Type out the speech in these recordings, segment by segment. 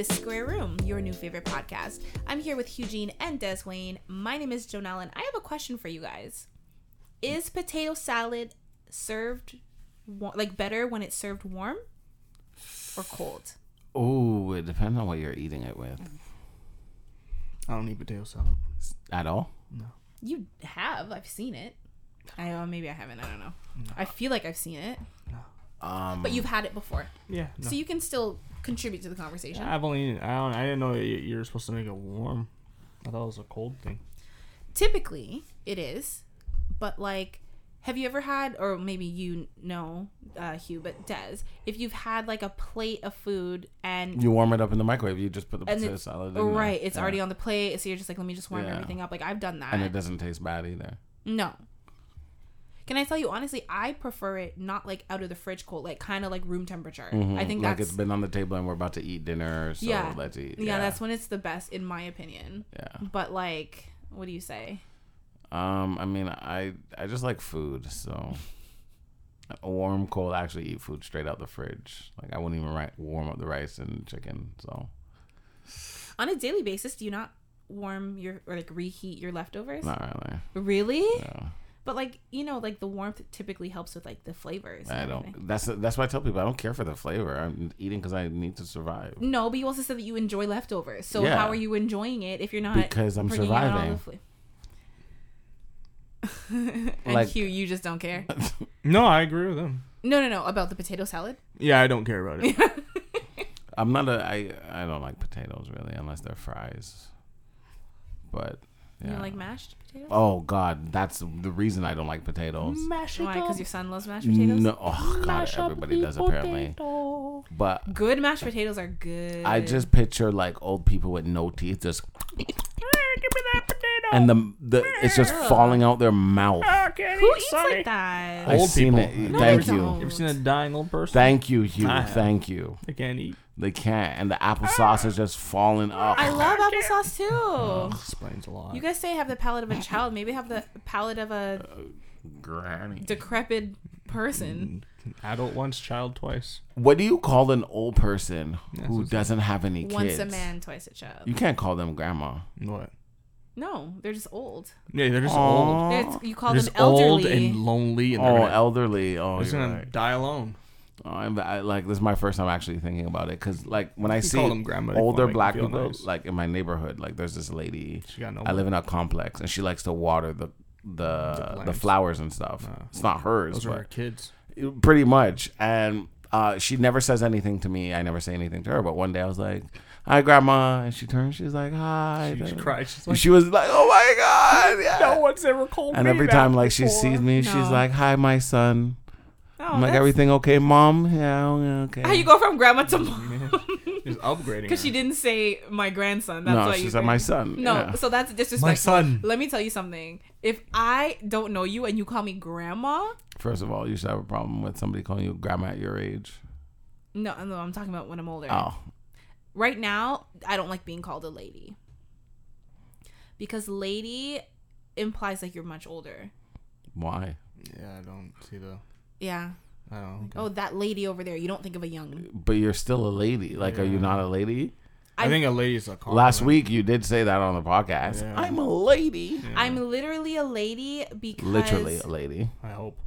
This Square Room, your new favorite podcast. I'm here with Eugene and Des Wayne. My name is Jonelle, and I have a question for you guys. Is potato salad served like better when it's served warm or cold? Oh, it depends on what you're eating it with. I don't eat potato salad. At all? No, you have. I've seen it. I uh, maybe I haven't. I don't know. I feel like I've seen it, Um, but you've had it before, Yeah. No. so you can still contribute to the conversation. I've only I don't I didn't know you- you're supposed to make it warm. I thought it was a cold thing. typically it is but like have you ever had or maybe you know uh hugh but des if you've had like a plate of food and you warm it up in the microwave. You just put the potato it's, salad in there. right it's Yeah. already on the plate so you're just like let me just warm Yeah. everything up like i've done that and it doesn't taste bad either. no can i tell you honestly i prefer it not like out of the fridge cold like kind of like room temperature i think like that's it's been on the table and we're about to eat dinner, so yeah let's eat. yeah that's when it's the best in my opinion yeah. but like what do you say Um, I mean, I I just like food, so warm, cold. I actually eat food straight out the fridge. Like I wouldn't even ri- warm up the rice and chicken. So on a daily basis do you not warm your or like reheat your leftovers not really. Really? Yeah. But like you know, like the warmth typically helps with like the flavors. I don't. That's that's why I tell people I don't care for the flavor. I'm eating because I need to survive. No, but you also said that you enjoy leftovers. So Yeah. how are you enjoying it if you're not? Because I'm bringing out all surviving. the fla- and Like- Hugh, you just don't care. No, I agree with them. No, no, no. About the potato salad. Yeah, I don't care about it. I'm not a. I I don't like potatoes really unless they're fries. But You yeah. don't like mashed potatoes? Oh God, that's the reason I don't like potatoes. Mash Why? Because your son loves mashed potatoes. No, oh God, everybody does apparently. But Good mashed potatoes are good. I just picture like old people with no teeth just Give me that potato. and the the it's just falling out their mouth. I can't who eats Sonny. like that. I've Old seen people. it. No, Thank you. don't. You ever seen a dying old person? Thank you, Hugh. Thank you. They can't eat. They can't, and the applesauce is just falling up. I love applesauce too. Explains a lot. You guys say I have the palate of a child. Maybe have the palate of a Granny. decrepit person. Mm. Adult once, child twice. What do you call an old person who what's doesn't have any kids? Once a man, twice a child. You can't call them grandma. What? No, they're just old. Yeah, they're just old. Aw. They're- you call They're them just old elderly. and lonely, and oh, they're Oh, gonna, elderly. Oh, they're just you're gonna right. die alone. Oh, I'm, I, like this is my first time actually thinking about it because like when I You see grandma, older black people nice. like in my neighborhood, like there's this lady. She got no. I live in a complex and she likes to water the the the, plants. flowers and stuff. Uh, it's not hers, Those are her kids. pretty much. And uh, she never says anything to me. I never say anything to her. But one day I was like, "Hi, grandma," and she turned. She's like, "Hi." She, she cried. She's like, she was like, "Oh my god!" Yeah. no one's ever called me. and every time like she sees me, she's like, "Hi, my son." Oh, I'm like, "Everything okay, mom?" Yeah, okay. How you go from grandma to mom? She's upgrading. Because she didn't say my grandson. That's no, why she you said my son. No, Yeah. so that's disrespectful. My son. Let me tell you something. If I don't know you and you call me grandma, First of all, you should have a problem with somebody calling you grandma at your age. no, no, I'm talking about when I'm older. Oh, Right now, I don't like being called a lady because lady implies like you're much older. why? Yeah, I don't see the. Yeah. Oh, I don't. Oh, that lady over there. You don't think of a young. But you're still a lady. Like, are you not a lady? I, I- think a lady's a compliment. Last week you did say that on the podcast. Yeah. I'm a lady. Yeah, I'm literally a lady because Literally a lady. I hope.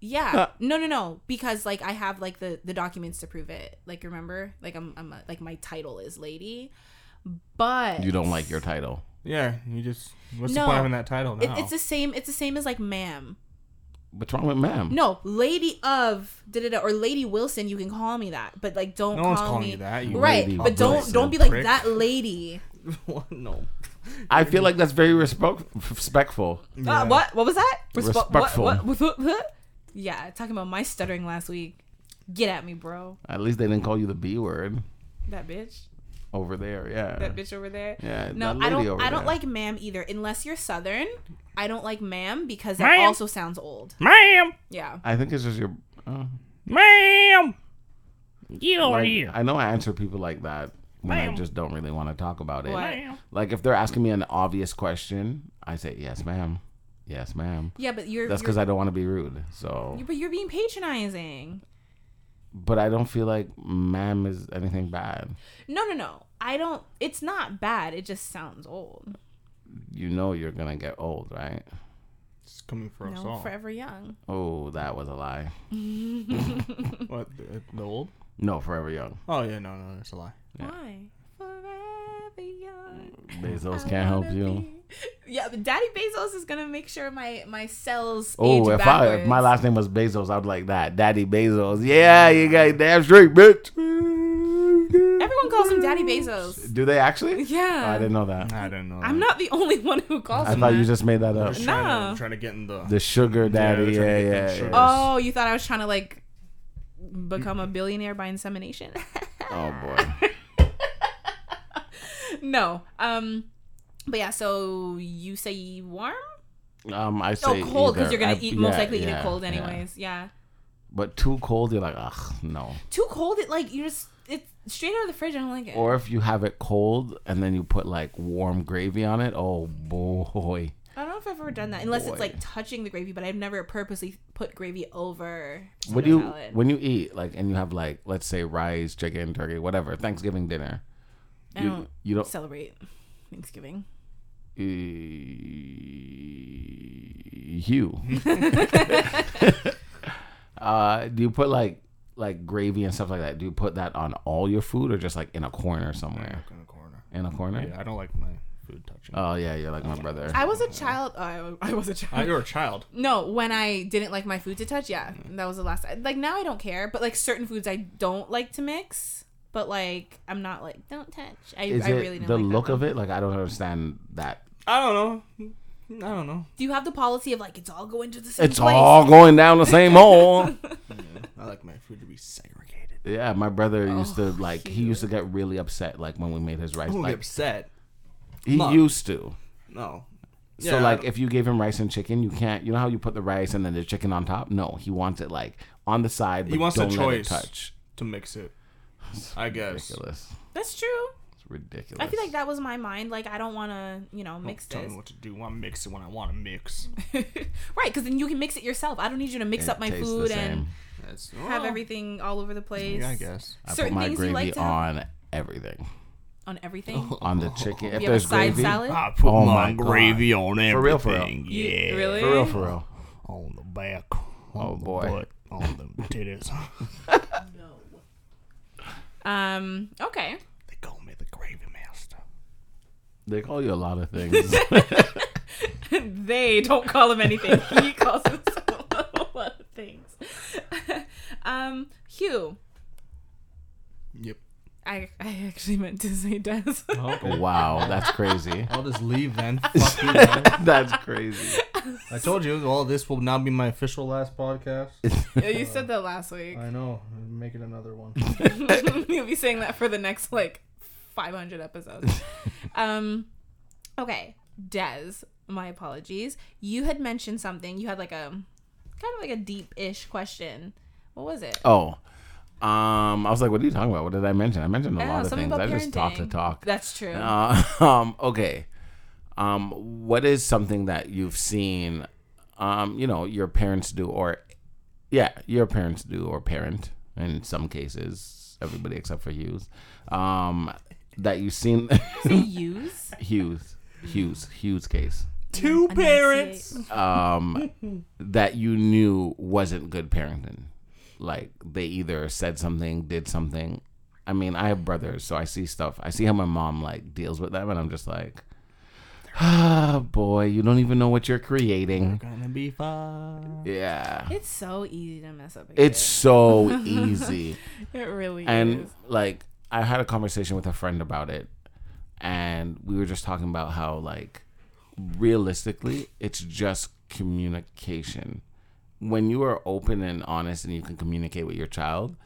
Yeah. No, no, no. Because like I have like the the documents to prove it. Like remember, like I'm I'm a, like my title is lady, but You don't like your title. Yeah, you just. What's No. the point of having that title It, it's the same. It's the same as like ma'am. What's wrong with ma'am? No, lady of da da da or lady Wilson. You can call me that, but like don't no call one's calling me you that. You right. Lady But don't Wilson, don't be like prick. that lady. No. I feel like that's very respect- respectful. Yeah. Uh, what? What was that? Respe- Respectful. What, what, what, what? Yeah, talking about my stuttering last week. Get at me, bro. At least they didn't call you the B word That bitch. Over there. Yeah. That bitch over there. Yeah. No, that I don't. over I don't there. like ma'am either, unless you're Southern. I don't like ma'am because that Ma'am. also sounds old. Ma'am! Yeah. I think it's just your. Uh, Ma'am! Get over like, here. I know I answer people like that when I just don't really want to talk about it. What? Ma'am. Like if they're asking me an obvious question, I say yes, ma'am. Yes, ma'am. Yeah, but you're. That's because I don't want to be rude. So, But you're being patronizing. But I don't feel like ma'am is anything bad. No, no, no. I don't. It's not bad. It just sounds old. You know you're gonna get old, right? It's coming for us no, all. forever young. Oh, that was a lie. What the, the old? No, forever young. Oh yeah, no, no, that's a lie. Yeah. Why? Forever young. Bezos can't help wanna you. Be- Yeah, but Daddy Bezos is gonna make sure my my cells. Oh, age if I if my last name was Bezos, I'd like that. Daddy Bezos. Yeah, you got damn straight, bitch. Everyone calls him Daddy Bezos. Do they actually? Yeah. Oh, I didn't know that. I don't know. I'm not the only one who calls I him thought that. you just made that up. was trying, Nah. to, trying to get in the. The sugar daddy. they're Yeah, trying to get yeah, yeah. Oh, you thought I was trying to like become a billionaire by insemination? Oh boy. no. Um. But yeah, so you say warm? Um, I say Oh, say cold because you're gonna I- eat most yeah, likely eat it cold anyways. Yeah. But too cold, you're like, ugh, no. Too cold, it like you're just it's straight out of the fridge. I don't like it. Or if you have it cold and then you put like warm gravy on it, oh boy. I don't know if I've ever done that unless Boy. it's like touching the gravy, but I've never purposely put gravy over. What do you salad. when you eat like and you have like let's say rice, chicken, turkey, whatever Thanksgiving dinner? I You don't you don't celebrate Thanksgiving. Hugh. uh, do you put like like gravy and stuff like that? Do you put that on all your food or just like in a corner somewhere? in a corner. In a corner? Yeah, I don't like my food touching. Oh yeah, you're like my brother. I was a child. Oh, I, I was a child. you're a child. No, when I didn't like my food to touch, yeah, that was the last. Like now, I don't care, but like certain foods, I don't like to mix. But like, I'm not like don't touch. I, Is I it really don't the like that, look though. of it? Like I don't understand that. I don't know. I don't know. Do you have the policy of like it's all going to the same It's place? all going down the same hole. I like my food to be segregated. Yeah, my brother used to Oh, like he cute. used to get really upset like when we made his rice. I'm gonna be Like upset. he Mom. used to. No. So Yeah, like if you gave him rice and chicken, you can't. You know how you put the rice and then the chicken on top? No, he wants it like on the side. But He wants a don't let it choice. touch. to mix it. I guess. Ridiculous. That's true. It's ridiculous. I feel like that was my mind. Like I don't want to, you know, mix Tell this. me what to do. I mix it when I want to mix. right, because then you can mix it yourself. I don't need you to mix It up my food and same. That's, have everything all over the place. Yeah, I guess. I put certain my things you gravy like to have- on everything. on everything. On the chicken. If you have a there's side gravy, salad. I put Oh my, my God. gravy on everything. For real, for real. You- Yeah. really? for real, for real. On the back. On Oh, the boy. Butt, on the titties. Um. Okay. they call me the gravy master. They call you a lot of things. they don't call him anything. He calls himself a lot of things. um. Hugh. Yep. I I actually meant to say Des. Okay. wow, that's crazy. I'll just leave then. Fuck you. man. That's crazy. I told you, all this will now be my official last podcast. Yeah, you said that last week. I know. Make it another one. You'll be saying that for the next like 500 episodes. um. Okay, Des. My apologies. You had mentioned something. You had like a kind of like a deep-ish question. What was it? Oh. Um, I was like, what are you talking about? What did I mention? I mentioned a I don't know, lot of things. I just talk to talk. That's true. Uh, um, okay. Um, what is something that you've seen, um, you know, your parents do, or yeah, your parents do, or parent in some cases, everybody except for Hughes, um, that you've seen Say use. Hughes, Hughes, Hughes case, Two parents. um, that you knew wasn't good parenting, like they either said something, did something. I mean, I have brothers, so I see stuff. I see how my mom like deals with them, and I'm just like, ah, boy, you don't even know what you're creating. Gonna be fun. Yeah, It's so easy to mess up. A it's so easy. it really and is. And like I had a conversation with a friend about it, and we were just talking about how like realistically, it's just communication. When you are open and honest and you can communicate with your child,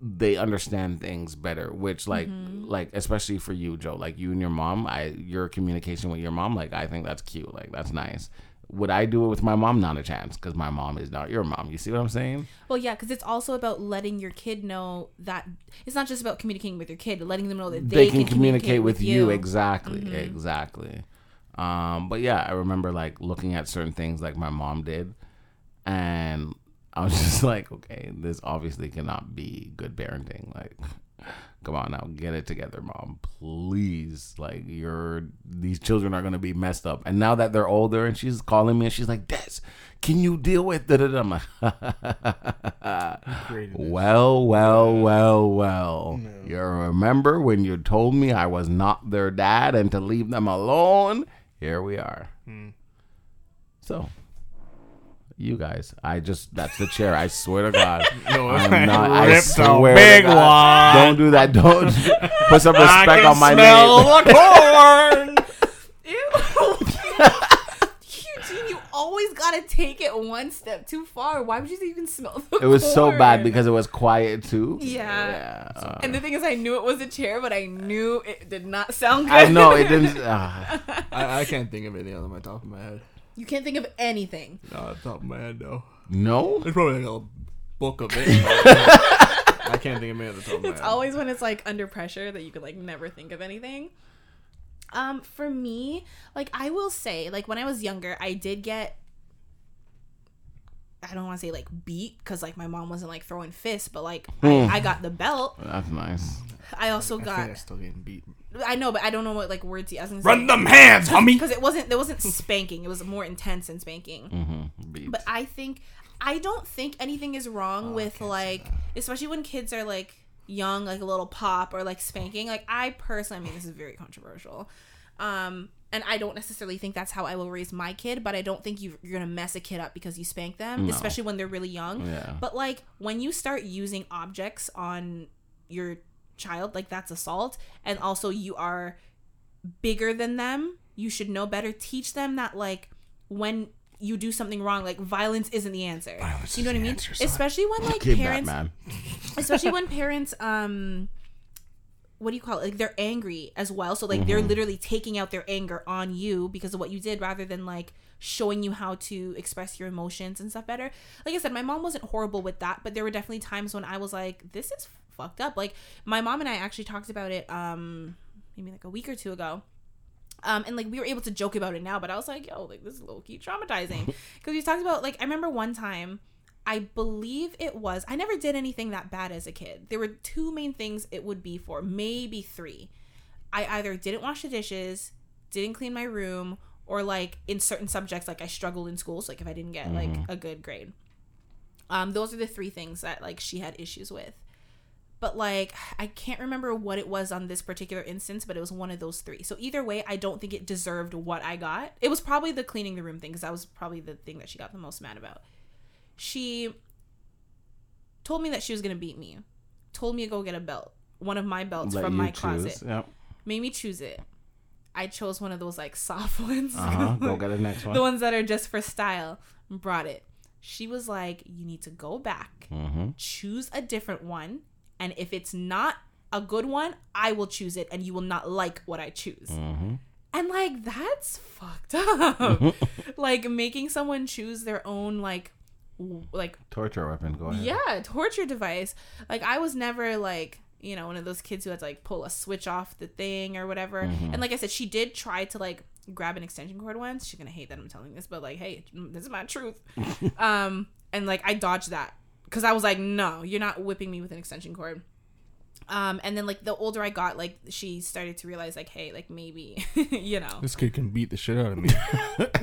they understand things better. Which like like especially for you, Joe, like you and your mom, I your communication with your mom, like I think that's cute. Like that's nice. Would I do it with my mom? Not a chance, because my mom is not your mom. You see what I'm saying? Well, yeah, because it's also about letting your kid know that it's not just about communicating with your kid, letting them know that they, they, can, communicate, with you, exactly exactly um but yeah i remember like looking at certain things like my mom did and I was just like, okay, this obviously cannot be good parenting. Like, come on now, get it together, mom, please. Like, you're these children are gonna be messed up. And now that they're older, and she's calling me, and she's like, Des, can you deal with that? I'm like, well, well, well, well. You remember when you told me I was not their dad and to leave them alone? Here we are. Hmm. So, you guys, I just, that's the chair. I swear to God. No, I'm not, I ripped a swear to God. one. Don't do that. Don't put some respect I can on my smell name. the corn. Ew. Eugene, you always gotta take it one step too far. Why would you even smell the It was so bad because it was quiet too. Yeah. Yeah. uh, And the thing is, I knew it was a chair, but I knew it did not sound good. I know it didn't. Uh, I, I can't think of anything on my top of my head. You can't think of anything. No, on top of my head, no. no. There's probably like a book of it. I can't think of any on the top of It's always when it's like under pressure that you could like never think of anything. Um, for me, like I will say, like when I was younger, I did get I don't want to say like beat because like my mom wasn't like throwing fists, but like I, I got the belt. That's nice. I also I think got I'm still getting beat. I know, but I don't know what like words he. I was gonna Run them hands, homie. because it wasn't there wasn't spanking. It was more intense than spanking. Mm-hmm. Beat. But I think I don't think anything is wrong with like especially when kids are like young, like a little pop or like spanking. Like I personally I mean this is very controversial. Um and I don't necessarily think that's how I will raise my kid, but I don't think you, you're gonna mess a kid up because you spank them, No. especially when they're really young. Yeah. But like when you start using objects on your child, like that's assault, and also you are bigger than them, you should know better. Teach them that like when you do something wrong, like violence isn't the answer. Violence you know what I mean? answer. Especially when like parents especially when parents um what do you call it? Like they're angry as well. So like they're literally taking out their anger on you because of what you did rather than like showing you how to express your emotions and stuff better. Like i said my mom wasn't horrible with that but there were definitely times when i was like this is fucked up. Like my mom and i actually talked about it um maybe like a week or two ago. Um, and like we were able to joke about it now, but I was like, yo, like this is low key traumatizing. Because we talked about like I remember one time, I believe it was I never did anything that bad as a kid. There were two main things it would be for, maybe three. I either didn't wash the dishes, didn't clean my room, or like in certain subjects, like I struggled in school, so like if I didn't get like a good grade. Um, those are the three things that like she had issues with. But like I can't remember what it was on this particular instance, but it was one of those three. So either way, I don't think it deserved what I got. It was probably the cleaning the room thing because that was probably the thing that she got the most mad about. She told me that she was gonna beat me. Told me to go get a belt, one of my belts Let from my choose. closet. Yep. Made me choose it. I chose one of those like soft ones. Uh huh. Go get the next one. the ones that are just for style. Brought it. She was like, "You need to go back, mm-hmm. choose a different one, and if it's not a good one, I will choose it, and you will not like what I choose." Mm-hmm. And like that's fucked up. like making someone choose their own like like Torture weapon. Go ahead. yeah, torture device. Like I was never like, you know, one of those kids who had to like pull a switch off the thing or whatever. And like I said, she did try to like grab an extension cord once. She's gonna hate that I'm telling this, but like, hey, this is my truth. um, and like I dodged that because I was like, no, you're not whipping me with an extension cord. Um, and then like the older I got, like she started to realize like, hey, like maybe, you know, This kid can beat the shit out of me.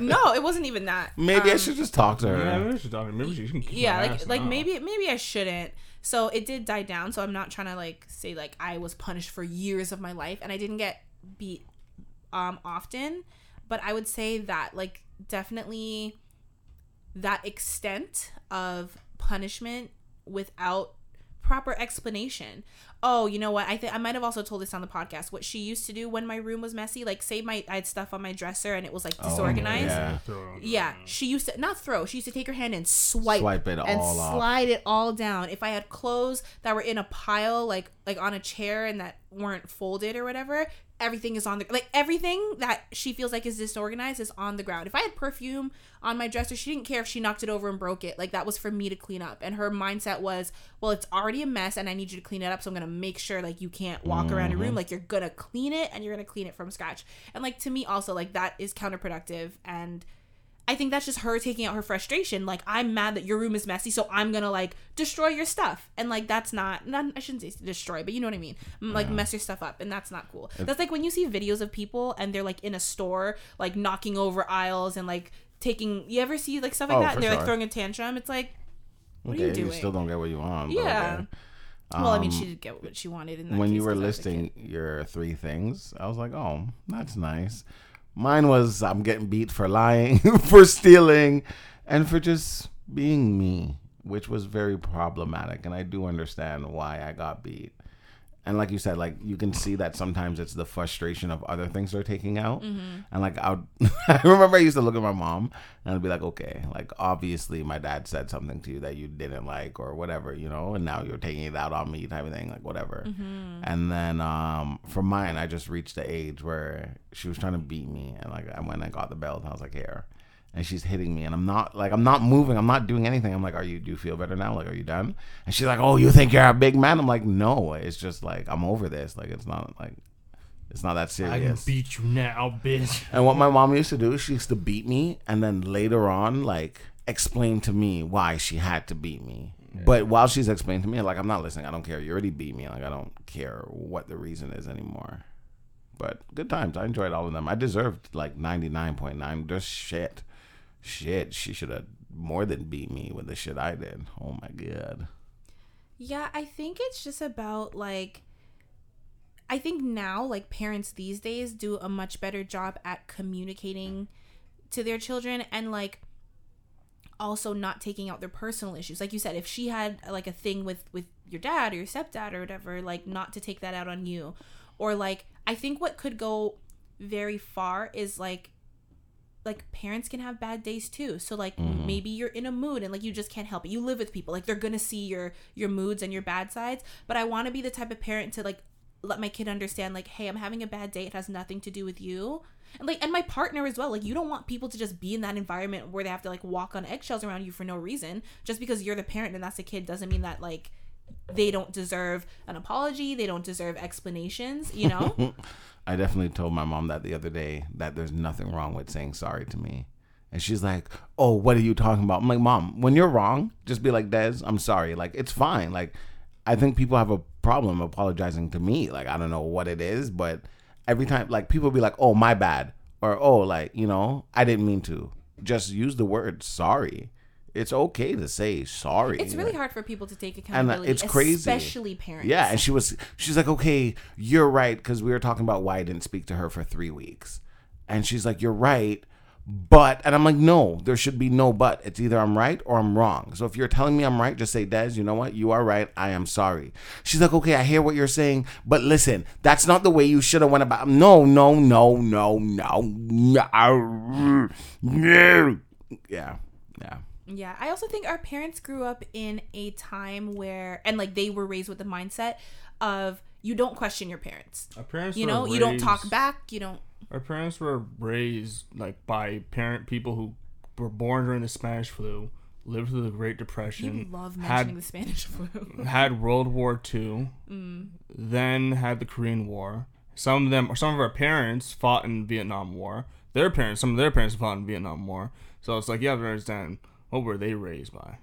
no, it wasn't even that. Maybe I Um, should just talk to her. yeah, maybe she's talking. Maybe she can kick yeah my like ass like now. maybe maybe i shouldn't so it did die down so i'm not trying to like say like i was punished for years of my life and i didn't get beat um often but i would say that like definitely that extent of punishment without proper explanation oh you know what i think i might have also told this on the podcast what she used to do when my room was messy like say my i had stuff on my dresser and it was like Oh, disorganized yeah. Throw yeah, she used to not throw. She used to take her hand and swipe, Swipe it and all off. slide it all down. If I had clothes that were in a pile, like like on a chair and that weren't folded or whatever, everything is on the like everything that she feels like is disorganized is on the ground. If I had perfume on my dresser, she didn't care if she knocked it over and broke it. Like that was for me to clean up. And her mindset was, well, it's already a mess and I need you to clean it up. So I'm gonna make sure like you can't walk around a room. Mm-hmm. Like you're gonna clean it and you're gonna clean it from scratch. And like to me also like that is counterproductive and I think that's just her taking out her frustration. Like I'm mad that your room is messy, so I'm gonna like destroy your stuff, and like that's not. not I shouldn't say destroy, but you know what I mean. Like mess your stuff up, and that's not cool. That's like when you see videos of people and they're like in a store, like knocking over aisles and like taking. You ever see like stuff like Oh, that? And they're like throwing a tantrum. It's like, what are you doing? You still don't get what you want. yeah. okay. well, I mean, Um, she did get what she wanted. In that when you were 'cause I was a kid. listing your three things, I was like, oh, that's nice. Mine was I'm getting beat for lying, for stealing, and for just being me, which was very problematic. And I do understand why I got beat. And like you said, like you can see that sometimes it's the frustration of other things they're taking out. And like I, I remember I used to look at my mom and I'd be like, okay, like obviously my dad said something to you that you didn't like or whatever, you know, and now you're taking it out on me type of thing, like whatever. And then um, for mine, I just reached the age where she was trying to beat me, and like I went and got the belt, and I was like, here. And she's hitting me, and I'm not like I'm not moving, I'm not doing anything. I'm like, are you? Do you feel better now? Like, are you done? And she's like, oh, you think you're a big man? I'm like, no, it's just like I'm over this. Like, it's not like it's not that serious. I can beat you now, bitch. And what my mom used to do, she used to beat me and then later on, like, explain to me why she had to beat me. But while she's explaining to me, like, I'm not listening. I don't care. You already beat me. Like, I don't care what the reason is anymore. But good times. I enjoyed all of them. I deserved like 99.9. Just shit. Shit. She should have more than beat me with the shit I did. Oh my God. Yeah, I think it's just about like I think now like parents these days do a much better job at communicating to their children and like also not taking out their personal issues. Like you said, if she had like a thing with with your dad or your stepdad or whatever, like not to take that out on you. Or like I think what could go very far is like like parents can have bad days too. So like mm-hmm. maybe you're in a mood and like you just can't help it. You live with people. Like they're gonna see your your moods and your bad sides. But i want to be the type of parent to like let my kid understand like hey i'm having a bad day. It has nothing to do with you. And like and my partner as well. Like you don't want people to just be in that environment where they have to like walk on eggshells around you for no reason. Just because you're the parent and that's the kid doesn't mean that like they don't deserve an apology they don't deserve explanations you know I definitely told my mom that the other day that there's nothing wrong with saying sorry to me. And she's like, Oh, what are you talking about? I'm like, Mom, when you're wrong, just be like, Des, I'm sorry. Like, it's fine. Like, I think people have a problem apologizing to me. Like, I don't know what it is, but every time, like, people be like, Oh, my bad. Or, Oh, like, you know, I didn't mean to. Just use the word sorry. It's okay to say sorry. it's really Like, hard for people to take accountability uh, it's crazy. especially parents. Yeah and she was she's like okay you're right because we were talking about why i didn't speak to her for three weeks. And she's like you're right but and i'm like no there should be no but. It's either i'm right or i'm wrong. So if you're telling me i'm right just say des you know what? You are right. I am sorry. She's like okay i hear what you're saying but listen that's not the way you should have went about no no no no no no no. Yeah. Yeah Yeah, I also think our parents grew up in a time where, and like they were raised with the mindset of you don't question your parents. Our parents You know, you don't talk back. You don't. Our parents were raised like by parent people who were born during the Spanish flu, lived through the Great You Depression, love had mentioning the Spanish flu. had World War II, Mm. then had the Korean War. Some of them, or some of our parents fought in Vietnam War. Their parents, some of their parents fought in Vietnam War. So it's like you have to understand what were they raised by.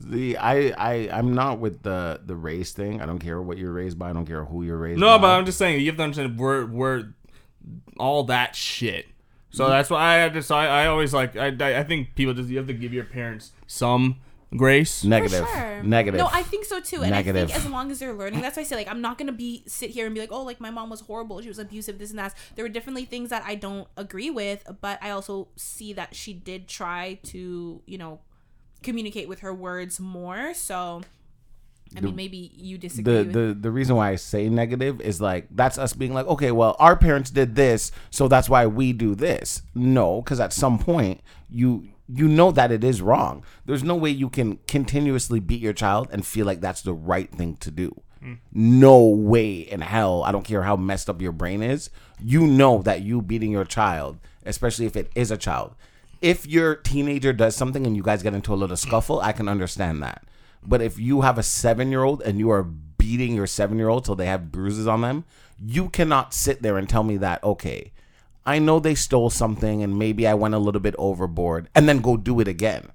The I I I'm not with the the race thing. I don't care what you're raised by. I don't care who you're raised No, by. but I'm just saying you have to understand we're we're all that shit. So that's why I had to. So I, I always like. I I think people just you have to give your parents some grace. negative, For sure. negative. No, I think so too. And I think as long as they're learning, that's why I say like I'm not gonna be sit here and be like, oh, like my mom was horrible, she was abusive, this and that. There were definitely things that I don't agree with, but I also see that she did try to, you know, communicate with her words more. So, I mean, maybe you disagree. the with the the reason why I say negative is like that's us being like, okay, well, our parents did this, so that's why we do this. No, because at some point you you know that it is wrong. There's no way you can continuously beat your child and feel like that's the right thing to do. No way in hell. I don't care how messed up your brain is. You know that you beating your child, especially if it is a child. If your teenager does something and you guys get into a little scuffle, I can understand that. But if you have a seven year old and you are beating your seven year old till they have bruises on them, you cannot sit there and tell me that, okay, I know they stole something and maybe I went a little bit overboard and then go do it again.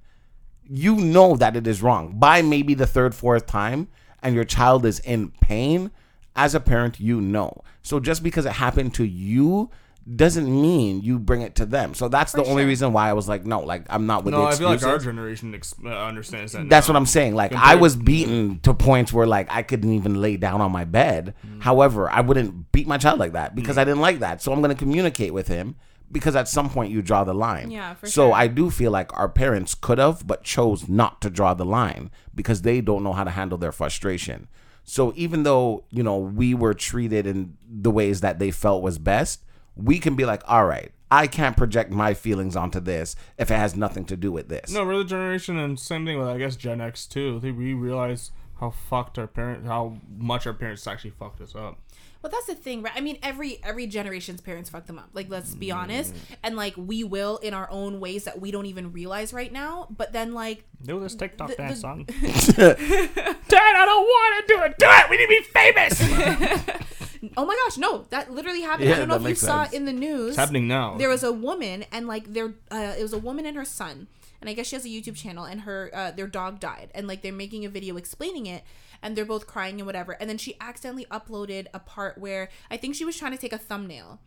You know that it is wrong. By maybe the third, fourth time, and your child is in pain, as a parent, you know. So just because it happened to you doesn't mean you bring it to them. So that's the only reason why I was like, no, like I'm not with No, the I feel like our generation ex- uh, understands that. That's now. what I'm saying. Like I was beaten to points where like I couldn't even lay down on my bed. Mm. However, I wouldn't beat my child like that because I didn't like that. So I'm going to communicate with him because at some point you draw the line. Yeah, for so sure. I do feel like our parents could have but chose not to draw the line because they don't know how to handle their frustration. So even though, you know, we were treated in the ways that they felt was best, we can be like, "All right, I can't project my feelings onto this if it has nothing to do with this." No, we're the generation, and same thing with I guess Gen X too. We realize how fucked our parents, how much our parents actually fucked us up. But that's the thing, right? I mean, every every generation's parents fuck them up. Like, let's be honest. Mm. And like, we will in our own ways that we don't even realize right now. But then, like, Do this TikTok The- dance, the- son. Dad, I don't want to do it. Do it. We need to be famous. oh my gosh, no, that literally happened. Yeah, I don't know that if you makes saw sense. it in the news. it's happening now. There was a woman, and like, there, uh, it was a woman and her son, and I guess she has a YouTube channel, and her uh, their dog died, and like they're making a video explaining it, and they're both crying and whatever, and then she accidentally uploaded a part where I think she was trying to take a thumbnail.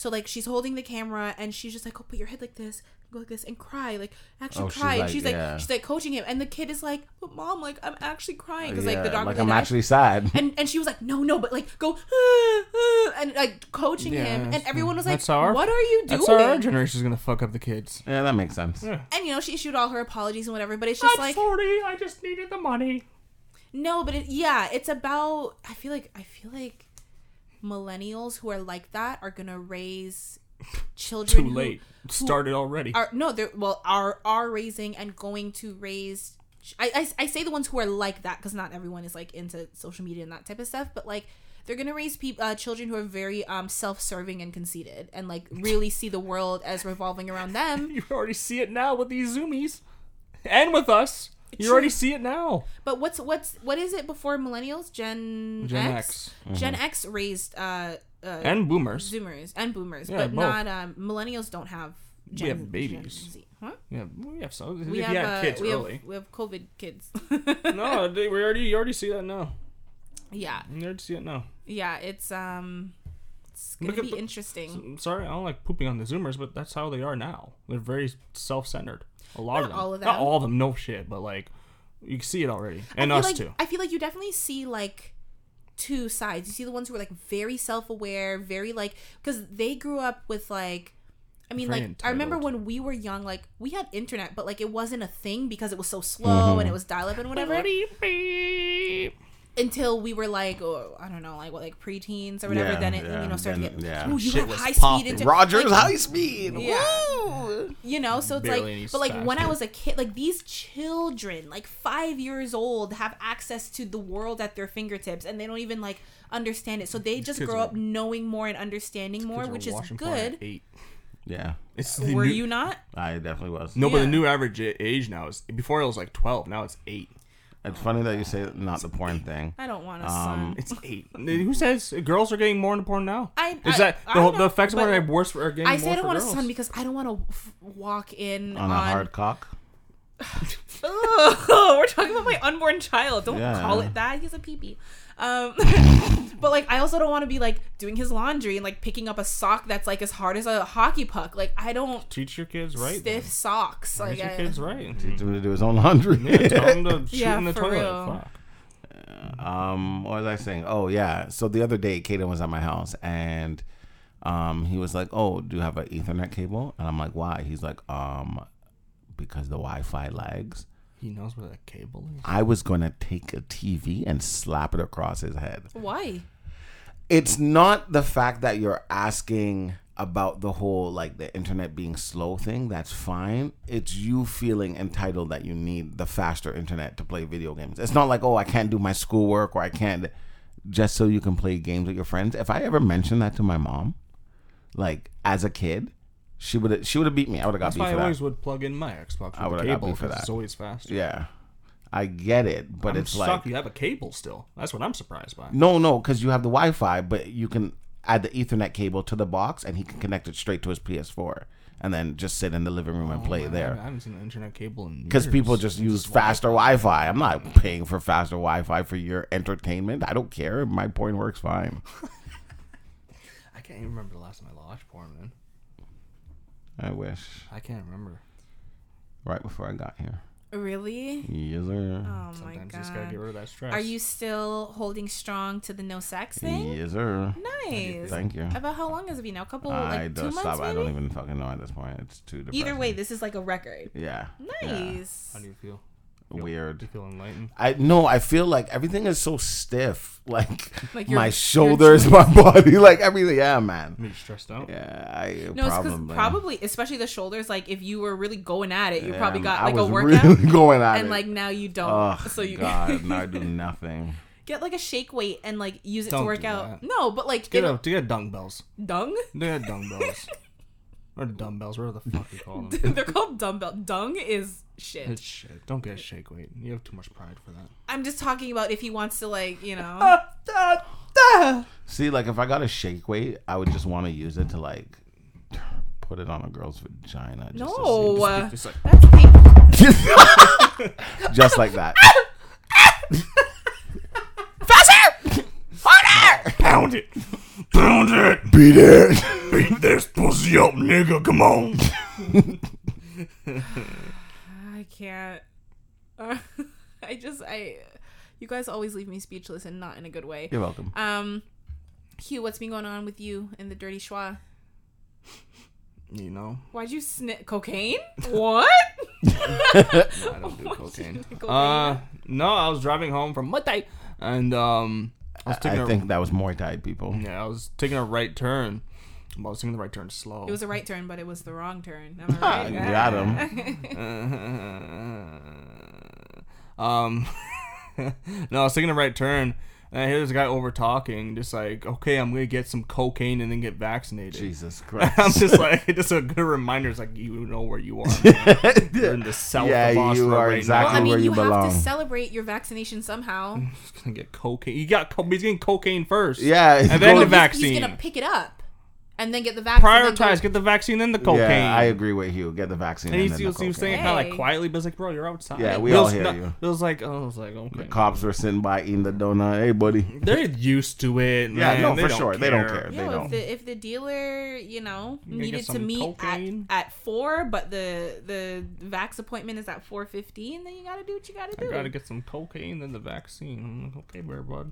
So like she's holding the camera and she's just like, oh, put your head like this, go like this, and cry, like actually Oh, she's cry. and like- she's like, yeah. she's like coaching him, and the kid is like, but mom, like I'm actually crying because like the Yeah, dog like I'm died. actually sad. and and she was like, no, no, but like go "Ah, ah," and like coaching Yeah, him, and everyone was like, our- what are you doing? That's how our generation's gonna fuck up the kids. yeah, that makes sense. Yeah. and you know she issued all her apologies and whatever, but it's just like forty. I just needed the money. no, but it, yeah, it's about. I feel like I feel like millennials who are like that are gonna raise children Too late. who Started already. are no they're well are are raising and going to raise I, I, I say the ones who are like that because not everyone is like into social media and that type of stuff but like they're gonna raise people uh, children who are very um self-serving and conceited and like really see the world as revolving around them You already see it now with these zoomies, and with us. You True. already see it now. but what's what's what is it before millennials gen, Gen x, X. gen x raised uh, uh and boomers. zoomers and boomers Yeah, but both. not um millennials don't have gen, have Gen babies. Huh Yeah, we have some. we if have uh, kids we early. have we have covid kids no, they- we already you already see that now. yeah You already see it now. yeah it's um it's gonna Look be interesting sorry, I don't like pooping on the Zoomers, but that's how they are now. They're very self-centered. A lot Not of them. all of Not them. all of them. No shit, but like you can see it already, and us like, too. I feel like you definitely see like two sides. You see the ones who are like very self-aware, very like because they grew up with like. I mean, Very like I remember when we were young, like we had internet, but like it wasn't a thing because it was so slow mm-hmm. and it was dial-up and whatever. Until we were like, oh, I don't know, like what, like preteens or whatever. Yeah, then it, yeah, you know, started then- to get, yeah. ooh, you Shit have high popping. speed internet. Rogers like, high speed. Yeah. Woo! you know so it's Barely like but like when i was a kid like these children like five years old have access to the world at their fingertips and they don't even like understand it so they just grow are- up knowing more and understanding more which is watching porn at good Yeah, It's were new- you not I definitely was. No, but the new average age now is before it was like twelve. Now it's eight. It's funny that you say not the porn thing. i don't want a Um, son It's eight. Who says girls are getting more into porn now? I- is I- that I the, whole, the effects of but porn are worse for are getting i more say i don't for want a son because i don't want to f- walk in On on, a hard cock. Ugh, we're talking about my unborn child. Don't Yeah. call it that. He's a peepee. Um, but like, I also don't want to be like doing his laundry and like picking up a sock that's like as hard as a hockey puck. Like, I don't Teach your kids right. stiff socks. Teach Like, your I, kids right. Teach him to do his own laundry. Yeah, tell them to shoot Yeah, in the for toilet. real. Fuck. um, what was I saying? Oh yeah. So the other day, Kaden was at my house and um, he was like, "Oh, do you have an Ethernet cable?" And I'm like, "Why?" He's like, "Um, because the Wi-Fi lags." He knows where that cable is. I was gonna take a TV and slap it across his head. why? it's not the fact that you're asking about the whole like the internet being slow thing that's fine it's you feeling entitled that you need the faster internet to play video games it's not like oh i can't do my schoolwork or i can't just so you can play games with your friends if i ever mentioned that to my mom like as a kid she would have she would have beat me i would have got That's beat why I for that always would plug in my Xbox I with would've the got cable beat for because that. it's always faster. yeah i get it but I'm it's shocked like you have a cable still. That's what I'm surprised by. No, no, because you have the Wi-Fi, but you can add the Ethernet cable to the box, and he can connect it straight to his PS4, and then just sit in the living room and oh, play Oh, it I there. haven't seen an internet cable in Because years. people just use faster Wi-Fi. I'm not paying for faster Wi-Fi for your entertainment. I don't care. My point works fine. I can't even remember the last time I watched porn, man. I wish. I can't remember. Right before I got here. Really? Yes, sir. Oh my Sometimes you god. just gotta get rid of that stress. Are you still holding strong to the no sex thing? Yes, sir. Nice. Thank you. About how long has it been now? A couple, I like two don't months, stop. I maybe? don't even fucking know at this point. It's too depressing. Either way, this is like a record. yeah. Yeah. Nice. How do you feel? Weird. You feel enlightened? I no, I feel like everything is so stiff. Like, Like my shoulders, my body, like everything. Yeah, man. Are you stressed out? Yeah, I No, it's probably. because probably, especially the shoulders. Like if you were really going at it, you Yeah, probably got I like a workout, really going at and it. like now you don't. oh so you God, now I do nothing. get like a shake weight and like use it Don't to work out. that. No, but like Get it'll- a, to get dumbbells. dung. Get dumbbells. Or dumbbells, whatever the fuck you call them. They're called dumbbell. Dung is shit. It's shit. Don't get a shake weight. You have too much pride for that. I'm just talking about if he wants to like you know. See, like if I got a shake weight, I would just want to use it to like put it on a girl's vagina. Just to no, uh, Just like, that's painful. just like that. Faster! Harder! pound it. Pound it. Beat it. Beat this pussy up, nigga. Come on. I can't. Uh, I just I. You guys always leave me speechless and not in a good way. You're welcome. Um, Hugh, what's been going on with you in the dirty schwa? You know, Why'd you snip cocaine? What? I don't do Why'd cocaine. cocaine? Uh, no, I was driving home from Muay Thai, and um, I was taking think that was Muay Thai people. yeah, I was taking a right turn. I was taking the right turn slow. It was a right turn, but it was the wrong turn. Am I right? got um, no, I was taking a right turn, and I hear this guy over talking, just like, okay, I'm gonna get some cocaine and then get vaccinated. Jesus Christ. I'm just like, just a good reminder. It's like you know where you are. man. You're in the south Yeah, of you Austria are right exactly Well, I mean, where you, you have belong. to celebrate your vaccination somehow. He's gonna get cocaine. You got co- he's getting cocaine first. Yeah, and then go- the He's- vaccine. He's, gonna pick it up and then get the vaccine. and then go- Prioritize. Get the vaccine, then the cocaine. Yeah, I agree with you. Get the vaccine. And And he was, the he was cocaine. saying kind of like quietly, but it's like, bro, you're outside. Yeah, we It all was hear not- you. It was like, oh, I was like, okay. The cops were sitting by eating the donut. Hey, buddy. They're used to it. Yeah, man. no, They for don't sure. They don't care. care. They don't. if the if the dealer, you know, You needed to meet at, at four, but the the vax appointment is at four fifteen, then you gotta do what you gotta do. I gotta get some cocaine, then the vaccine. I'm like, okay, bear bud.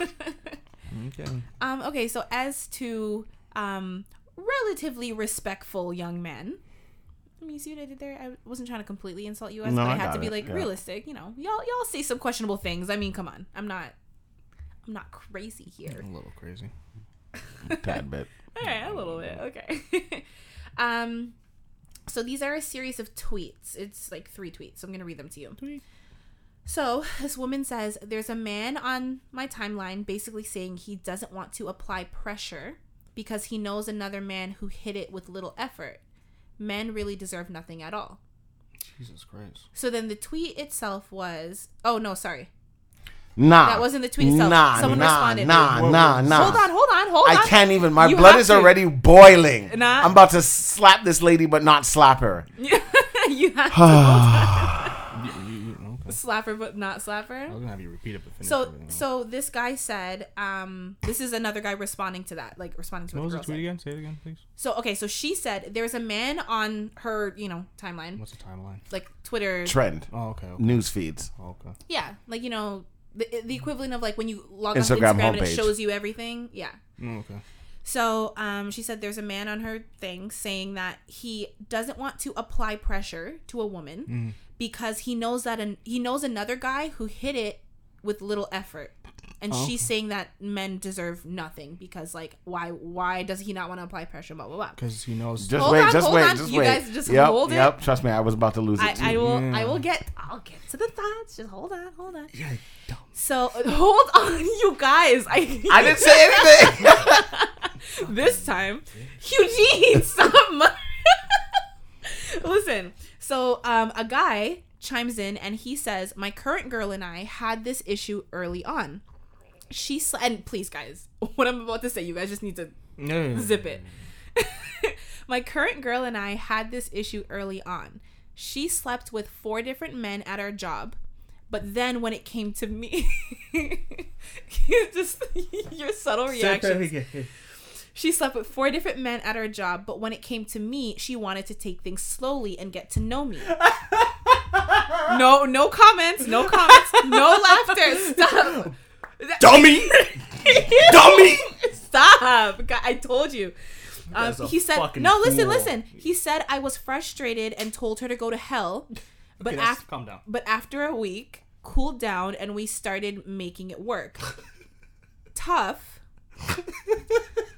okay. Um, okay, so as to um relatively respectful young men. I mean, you see what I did there? I wasn't trying to completely insult you, guys, No, but I, I had to be it, like yeah. realistic. You know, y'all y'all say some questionable things. I mean, come on, I'm not, I'm not crazy here. A little crazy. a Tad bit. All right, a little bit. Okay. um, so these are a series of tweets. It's like three tweets. So I'm gonna read them to you. Tweet. So this woman says, "There's a man on my timeline basically saying he doesn't want to apply pressure because he knows another man who hit it with little effort. Men really deserve nothing at all." Jesus Christ. So then the tweet itself was, "Oh no, sorry, Nah. that wasn't the tweet itself. Nah, Someone nah, responded. nah, Whoa, nah, whoa. nah. Hold on, hold on, hold on. I can't even. My You blood is to. already boiling. Nah. I'm about to slap this lady, but not slap her. you have to You, you, you, okay. slap her, but not slapper. I was gonna have you repeat it, but finish So so this guy said, um, this is another guy responding to that, like responding to What what was the the girl tweet said. again? Say it again, please. So okay, so she said there's a man on her, you know, timeline, What's the timeline? like Twitter. Trend. Oh, okay. okay. News feeds. Oh, okay. Yeah, like you know, the the equivalent of like when you log on Instagram to Instagram and it shows you everything. Yeah. Oh, okay. So um, she said there's a man on her thing saying that he doesn't want to apply pressure to a woman Mm. Because he knows that an, he knows another guy who hit it with little effort. And Oh, she's saying that men deserve nothing because like why why does he not want to apply pressure blah blah blah. Because he knows. Just Hold wait, on, just hold wait, on. just You wait. guys just yep, hold it. Yep, trust me, I was about to lose I, it too. I will I will get I'll get to the thoughts. Just hold on, hold on. yeah, dumb. So hold on, you guys. I I didn't say anything. this time, Eugene, stop. Listen, so um, a guy chimes in and he says, "My current girl and I had this issue early on. She sl- and please, guys, what I'm about to say, you guys just need to Yeah. zip it. My current girl and I had this issue early on. She slept with four different men at our job, but then when it came to me, you just your subtle reactions. She slept with four different men at her job, but when it came to me, she wanted to take things slowly and get to know me. no, no comments, no comments, no laughter. Stop. Dummy! Dummy! Stop. God, I told you. Um, he said, "No, listen, fool." listen." He said I was frustrated and told her to go to hell, but Okay, calm down. but after a week, cooled down and we started making it work. Tough.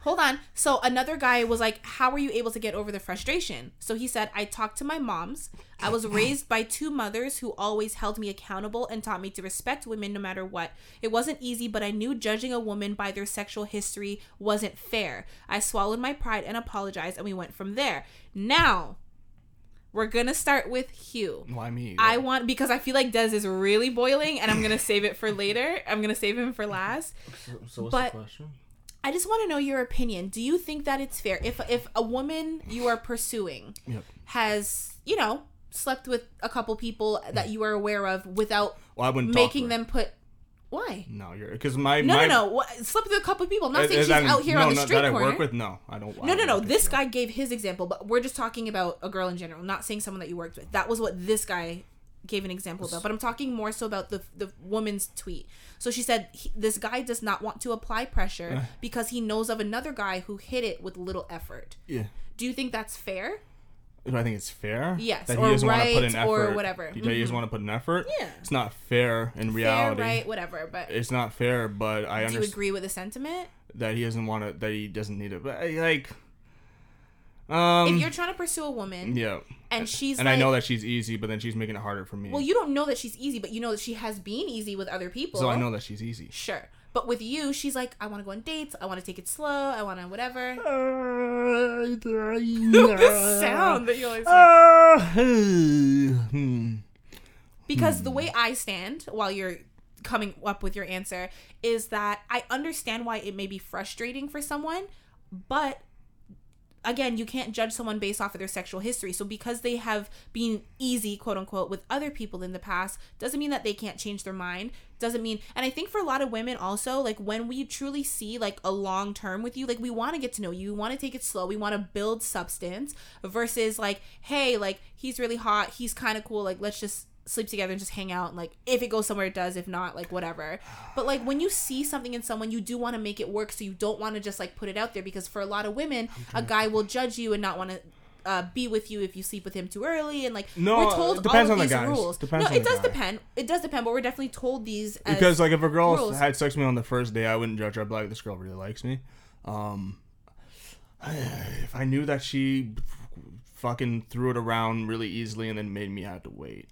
Hold on. So another guy was like, "How were you able to get over the frustration?" So he said, "I talked to my moms. I was raised by two mothers who always held me accountable and taught me to respect women no matter what. It wasn't easy, but I knew judging a woman by their sexual history wasn't fair. I swallowed my pride and apologized, and we went from there. Now, we're gonna start with Hugh. Why me? I want because I feel like Des is really boiling, and I'm gonna save it for later. I'm gonna save him for last. so what's but- the question? I just want to know your opinion. Do you think that it's fair if if a woman you are pursuing Yep. has you know slept with a couple people that you are aware of without Well, I making them put why? No, you're because my No, my, no, no. What, slept with a couple people. I'm not saying she's that- out here no, on the street that I work with. No, I don't. I No, no, no. This guy gave his example, but we're just talking about a girl in general, not saying someone that you worked with. That was what this guy gave an example about. But I'm talking more so about the the woman's tweet. So she said this guy does not want to apply pressure uh. because he knows of another guy who hit it with little effort. Yeah. Do you think that's fair? Do I think it's fair? Yes, That or he doesn't want to put right, an or effort. whatever. That he doesn't mm-hmm. want to put an effort. Yeah. It's not fair in reality. Fair, right, whatever. But It's not fair, but I do you agree with the sentiment? that he doesn't want to. That he doesn't need it. But like, um, if you're trying to pursue a woman yeah. and she's and like, I know that she's easy, but then she's making it harder for me. well, you don't know that she's easy, but you know that she has been easy with other people. so I know that she's easy. Sure. But with you, she's like, I want to go on dates. I want to take it slow. I want to whatever. the sound that you always. Hmm. Because the way I stand while you're coming up with your answer is that I understand why it may be frustrating for someone, but again, you can't judge someone based off of their sexual history. So because they have been easy, quote unquote, with other people in the past, doesn't mean that they can't change their mind. Doesn't mean, and I think for a lot of women also, like when we truly see like a long term with you, like we want to get to know you, we want to take it slow, we want to build substance versus like, hey, like he's really hot, he's kind of cool, like let's just sleep together and just hang out and like if it goes somewhere it does if not like whatever but like when you see something in someone you do want to make it work so you don't want to just like put it out there because for a lot of women a guy will judge you and not want to uh, be with you if you sleep with him too early and like No, we're told depends all of on the these guys. rules Depends no on it the does guy. depend it does depend but we're definitely told these as because like if a girl rules. had sex with me on the first day, I wouldn't judge her. I'd be like, this girl really likes me. Um, if I knew that she fucking threw it around really easily and then made me have to wait.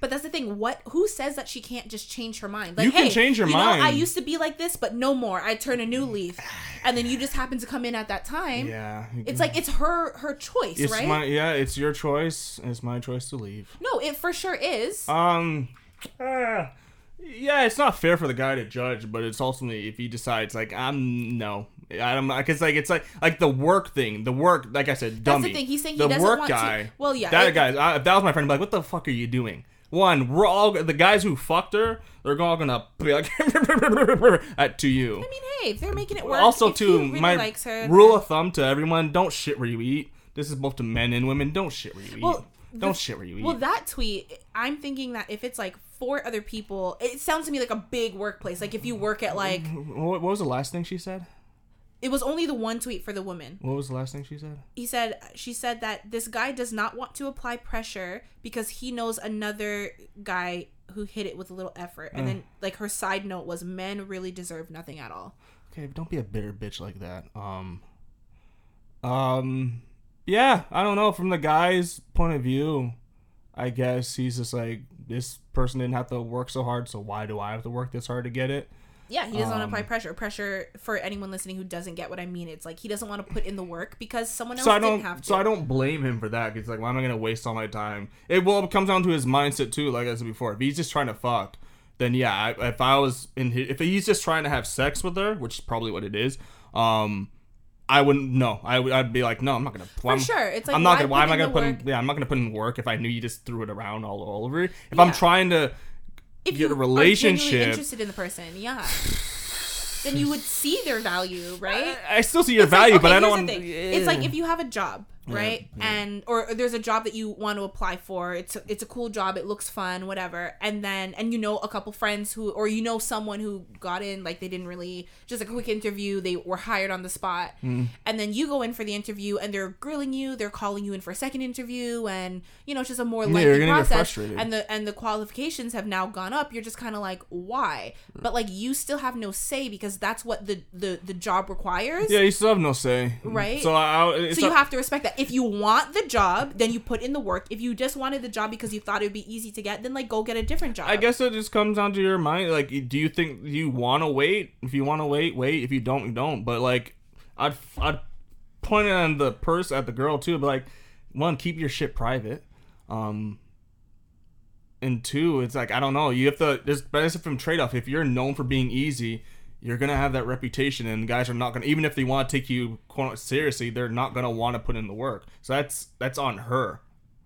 But that's the thing. What? Who says that she can't just change her mind? Like, You can hey, change your you Know, I used to be like this, but no more. I turn a new leaf, and then you just happen to come in at that time. Yeah, It's like it's her her choice, it's right? my yeah, it's your choice. It's my choice to leave. no, it for sure is. Um, uh, yeah, it's not fair for the guy to judge, but it's ultimately if he decides like I'm no, I don't because like it's like like the work thing, the work like I said, That's dummy. the thing. He's saying he the doesn't work want to- guy. well, yeah, that it- guy. I, if that was my friend, I'd be like, what the fuck are you doing? One, we're all the guys who fucked her. They're all gonna be like at to you. I mean, hey, if they're making it work, also, too, really my likes her, rule of thumb to everyone: don't shit where you eat. This is both to men and women. Don't shit where you Well, eat. Don't the- shit where you eat. Well, that tweet, I'm thinking that if it's like four other people, it sounds to me like a big workplace. Like if you work at like, what, what was the last thing she said? It was only the one tweet for the woman. What was the last thing she said? he said she said that this guy does not want to apply pressure because he knows another guy who hit it with a little effort and then like her side note was men really deserve nothing at all Okay, don't be a bitter bitch like that. Um, um, yeah, I don't know. From the guy's point of view, I guess he's just like this person didn't have to work so hard, so why do I have to work this hard to get it? Yeah he doesn't want to apply Um, pressure pressure for anyone listening who doesn't get what i mean it's like he doesn't want to put in the work because someone else So I didn't don't. have to So I don't blame him for that. It's like, why am I gonna waste all my time? It well, it comes down to his mindset too. Like I said before, if he's just trying to fuck, then yeah, I, if I was in, his, if he's just trying to have sex with her, which is probably what it is, um, I wouldn't. No, I would. I'd be like, no, I'm not gonna. For sure, it's like I'm not why gonna. Why am I gonna put? In, yeah, I'm not gonna put in work if I knew you just threw it around all, all over. If Yeah. I'm trying to if get you a are relationship- interested in the person, yeah, then you would see their value, right? I still see your It's like, value, okay, but I don't. thing. It's like if you have a job, right? And or there's a job that you want to apply for. It's a, it's a cool job. It looks fun, whatever. And then and you know a couple friends who or you know someone who got in like they didn't really just a quick interview. They were hired on the spot. Mm. And then you go in for the interview and they're grilling you. They're calling you in for a second interview and you know it's just a more lengthy gonna process. And the and the qualifications have now gone up. You're just kind of like why? But like you still have no say because that's what the the the job requires. yeah, you still have no say, Right? So I, So you not- have to respect that. If you want the job, then you put in the work. If you just wanted the job because you thought it would be easy to get, then like go get a different job. I guess it just comes down to your mind. Like, do you think you want to wait? If you want to wait, wait. If you don't, you don't. But like, I'd I'd point it on the purse at the girl too. But like, one, keep your shit private. Um, and two, it's like I don't know. You have to. There's benefit from trade off. If you're known for being easy, you're gonna have that reputation, and guys are not gonna. Even if they want to take you quote, seriously, they're not gonna want to put in the work. So that's that's on her.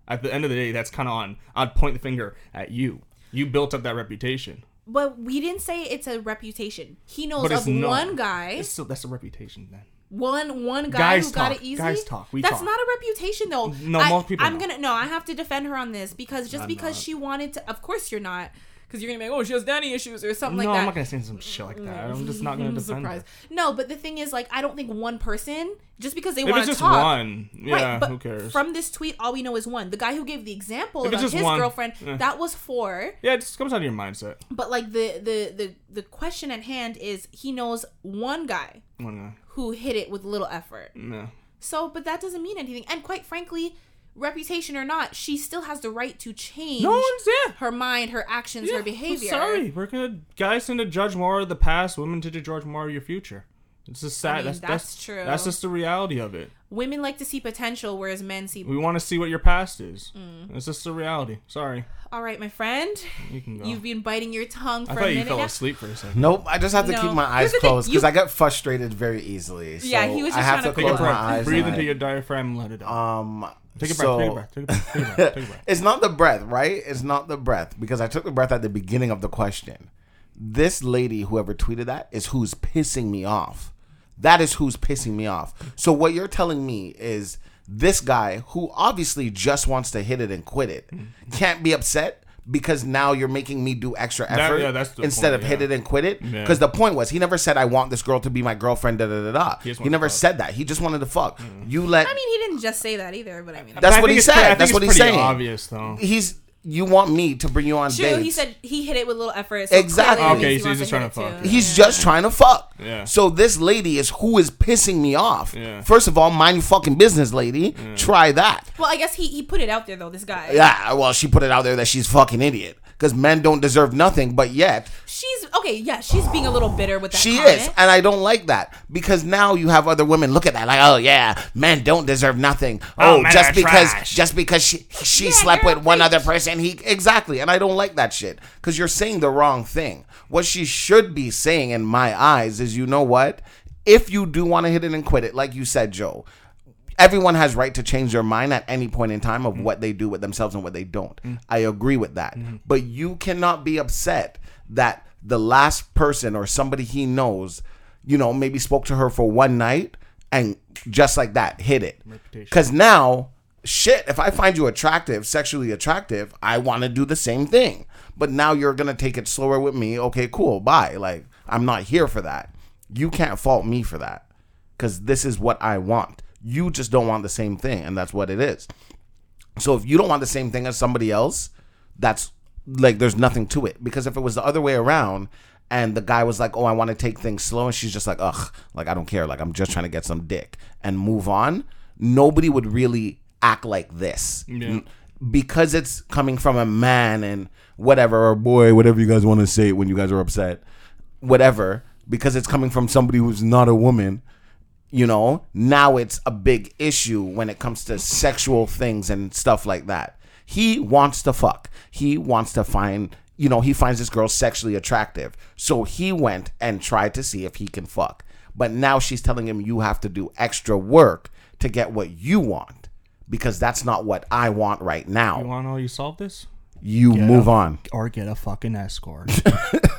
At the end of the day, that's kind of on. I'd point the finger at you. You built up that reputation. but we didn't say it's a reputation. He knows of no- one guy, It's still that's a reputation then. one one guy Guys who got it easy. Guys talk. We That's talk. not a reputation though. No, I, most people I'm gonna no. I have to defend her on this because just I'm because not. she wanted to. Of course you're not. Because you're gonna be like, oh, she has daddy issues or something no, like that. No, I'm not gonna say some shit like that. I'm just not gonna I'm defend surprised. her. No, but the thing is, like, I don't think one person just because they want it's to just talk. one, yeah, right, but who cares? From this tweet, all we know is one. The guy who gave the example If of his one, girlfriend, yeah. that was four. yeah, it just comes out of your mindset. But like the the the the question at hand is, he knows one guy One guy. who hit it with little effort. No. So, but that doesn't mean anything. And quite frankly, reputation or not, she still has the right to change No one's yeah. her mind, her actions, yeah her behavior. I'm sorry, we're gonna guys tend to judge more of the past. Women tend to judge more of your future. It's just sad. mean, that's, that's that's true. That's just the reality of it. Women like to see potential, whereas men see. We want to see what your past is. Mm. It's just the reality. Sorry, All right, my friend, you can go. you've been biting your tongue I for a thought you fell now. asleep for a second. Nope, I just have to No. keep my eyes Here's the thing, closed because you- I get frustrated very easily. So Yeah, he was I just have trying to to Take a close my breath. eyes. Breathe into I- your diaphragm. and Let it out. um. Take a breath. so- take a breath. Take a breath. Take a breath. Take breath. It's not the breath, right? It's not the breath because I took the breath at the beginning of the question. This lady, whoever tweeted that, is who's pissing me off. That is who's pissing me off. So what you're telling me is this guy who obviously just wants to hit it and quit it mm. can't be upset because now you're making me do extra effort yeah, that's the instead point, of hit it and quit it. Yeah. Because the point was he never said I want this girl to be my girlfriend. Da da da da. He He, never said that. He just wanted to fuck. Mm. You let. I mean, he didn't just say that either, but I mean, That's I what he said. pretty- That's what he's saying. Obvious though. he's you want me to bring you on true. dates. He said he hit it with little effort. So Exactly. Okay, he so he's just hit trying to fuck. too. He's Yeah. just trying to fuck. Yeah. So this lady is who is pissing me off. Yeah. First of all, mind your fucking business, lady. Try that. Well, I guess he he put it out there though. This guy. Yeah. Well, she put it out there that she's fucking idiot because men don't deserve nothing, but yet She's okay. Yeah, she's being a little bitter with that. she comment. is, and I don't like that because now you have other women look at that like, oh yeah, men don't deserve nothing. Oh, Oh, just because trash. just because she she Yeah, slept with one other person, he exactly, and I don't like that shit because you're saying the wrong thing. What she should be saying in my eyes is, you know what? If you do want to hit it and quit it, like you said, Joe, everyone has right to change their mind at any point in time of mm. what they do with themselves and what they don't. Mm. I agree with that. Mm-hmm. But you cannot be upset that the last person or somebody he knows, you know, maybe spoke to her for one night and just like that hit it. Cuz now shit, if I find you attractive, sexually attractive, I want to do the same thing. But now you're going to take it slower with me. Okay, cool. Bye. Like I'm not here for that. You can't fault me for that because this is what I want. You just don't want the same thing, and that's what it is. So if you don't want the same thing as somebody else, that's like there's nothing to it. Because if it was the other way around, and the guy was like, "Oh, I want to take things slow," and she's just like, "Ugh, like I don't care, like I'm just trying to get some dick and move on," nobody would really act like this. Yeah. Because it's coming from a man and whatever, or boy, whatever you guys want to say when you guys are upset, whatever. Because it's coming from somebody who's not a woman, you know now it's a big issue when it comes to sexual things and stuff like that he wants to fuck he wants to find you know, he finds this girl sexually attractive. So he went and tried to see if he can fuck. But now she's telling him you have to do extra work to get what you want because that's not what I want right now. You want to know how you solve this? You move on. Or get a fucking escort.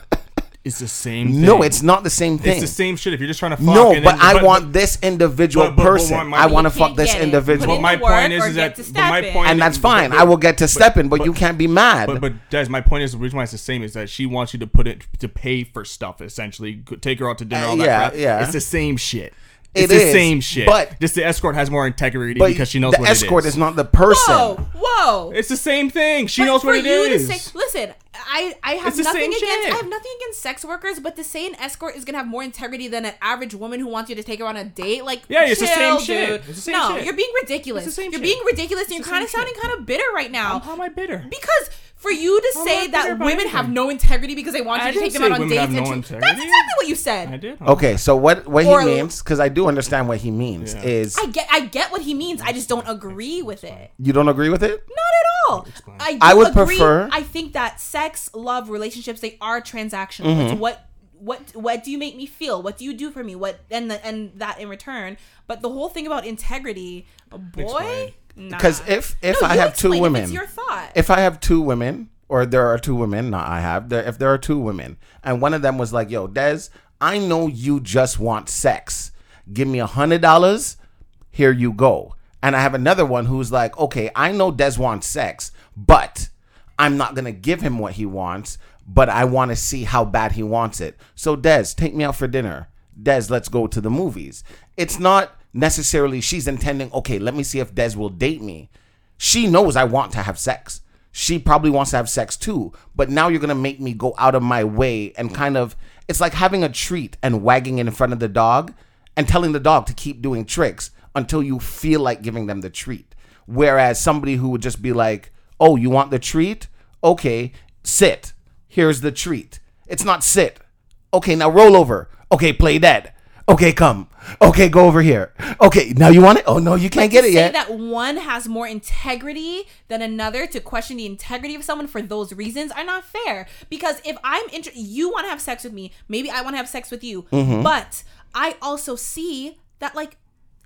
it's the same thing. No, it's not the same thing. It's the same shit. If you're just trying to fuck. no, and but then- I want this individual but- but- but person. my- I want to fuck this it. individual. But my point is, is that my point and that's fine. but- I will get to step in, but, but- you can't be mad. But but Des, my point is the reason why it's the same is that she wants you to put it to pay for stuff essentially, take her out to dinner, Uh, all that yeah, crap. yeah. It's the same shit. It It's the is, same shit. but- just the escort has more integrity but because she knows what it is. the what escort it is is. not the person. Whoa, whoa. It's the same thing. She But knows what it you is. To say, listen, I I have It's nothing against shit. I have nothing against sex workers, but to say an escort is gonna have more integrity than an average woman who wants you to take her on a date, like Yeah, it's the chill, same shit. It's the same no, shit. you're being ridiculous. It's the same you're shit. being ridiculous, and you're kind of sounding kind of bitter right now. How am I bitter? Because for you to I'm say that women anything. have no integrity because they want I you to take them out on women dates. No that's exactly what you said. I did. Okay, so what what he means because I do understand what he means Yeah. is I get I get what he means. I just don't agree with it. you don't agree with it. Not at all. I, I would agree. prefer- I think that sex, love, relationships, they are transactional. Mm-hmm. It's what what what do you make me feel? What do you do for me? What and the, and that in return. But the whole thing about integrity, boy, Explain. Nah. Because if if No, I have two women, it's your thought. if I have two women, or there are two women, not I have, there, if there are two women, and one of them was like, "Yo, Des, I know you just want sex. Give me a hundred dollars. Here you go." And I have another one who's like, "Okay, I know Des wants sex, but I'm not gonna give him what he wants, but I want to see how bad he wants it. So Des, take me out for dinner. Des, let's go to the movies. It's not necessarily she's intending, okay, let me see if Des will date me. She knows I want to have sex. She probably wants to have sex too, but now you're gonna make me go out of my way and kind of it's like having a treat and wagging it in front of the dog and telling the dog to keep doing tricks until you feel like giving them the treat. Whereas somebody who would just be like, Oh, you want the treat? Okay, sit. Here's the treat. It's not sit. Okay, now roll over. Okay, play dead. Okay, come. Okay, go over here. Okay, now you want it? Oh no, you can't get it say yet. that one has more integrity than another to question the integrity of someone for those reasons are not fair. Because if I'm inter- you want to have sex with me, maybe I want to have sex with you, Mm-hmm. but I also see that like,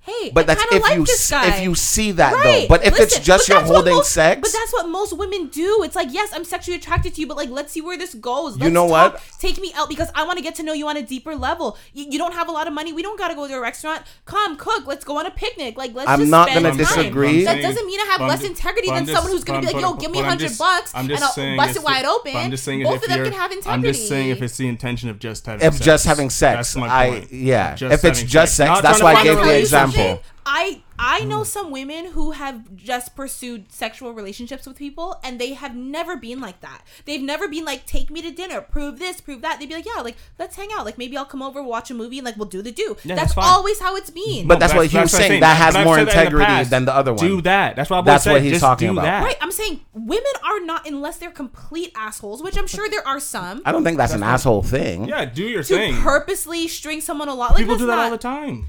hey, But I that's kinda if like you this s- guy. if you see that Right. though. But if it's just you're holding most- sex, but that's what most women do. It's like, yes, I'm sexually attracted to you, but like, let's see where this goes. Let's know talk. what? Take me out because I want to get to know you on a deeper level. You, you don't have a lot of money. We don't gotta go to a restaurant. Come cook. Let's go on a picnic. Like, let's I'm just not spend gonna time. disagree. That doesn't mean I have I'm less integrity than just- someone who's gonna be like, yo, but- give me a but I'm hundred just- bucks and I'll bust it wide open. I'm just saying Both if of them you're- can have integrity. I'm just saying if it's the intention of just having if sex. just having sex, That's my I point. yeah. If it's just sex, that's why I gave the a example. I I know some women who have just pursued sexual relationships with people and they have never been like that. They've never been like, take me to dinner, prove this, prove that. They'd be like, yeah, like let's hang out. Like maybe I'll come over, watch a movie, and like we'll do the do. Yeah, that's that's always how it's been. But that's what he was I'm saying. That has more said that in the integrity past. than the other one. Do that. That's what I've That's always what he's Just talking do about. That. right, I'm saying women are not unless they're complete assholes, which I'm sure there are some. I don't think that's, an asshole thing. Yeah, do your thing. to thing. purposely string someone along. Like, People that's do that not, all the time.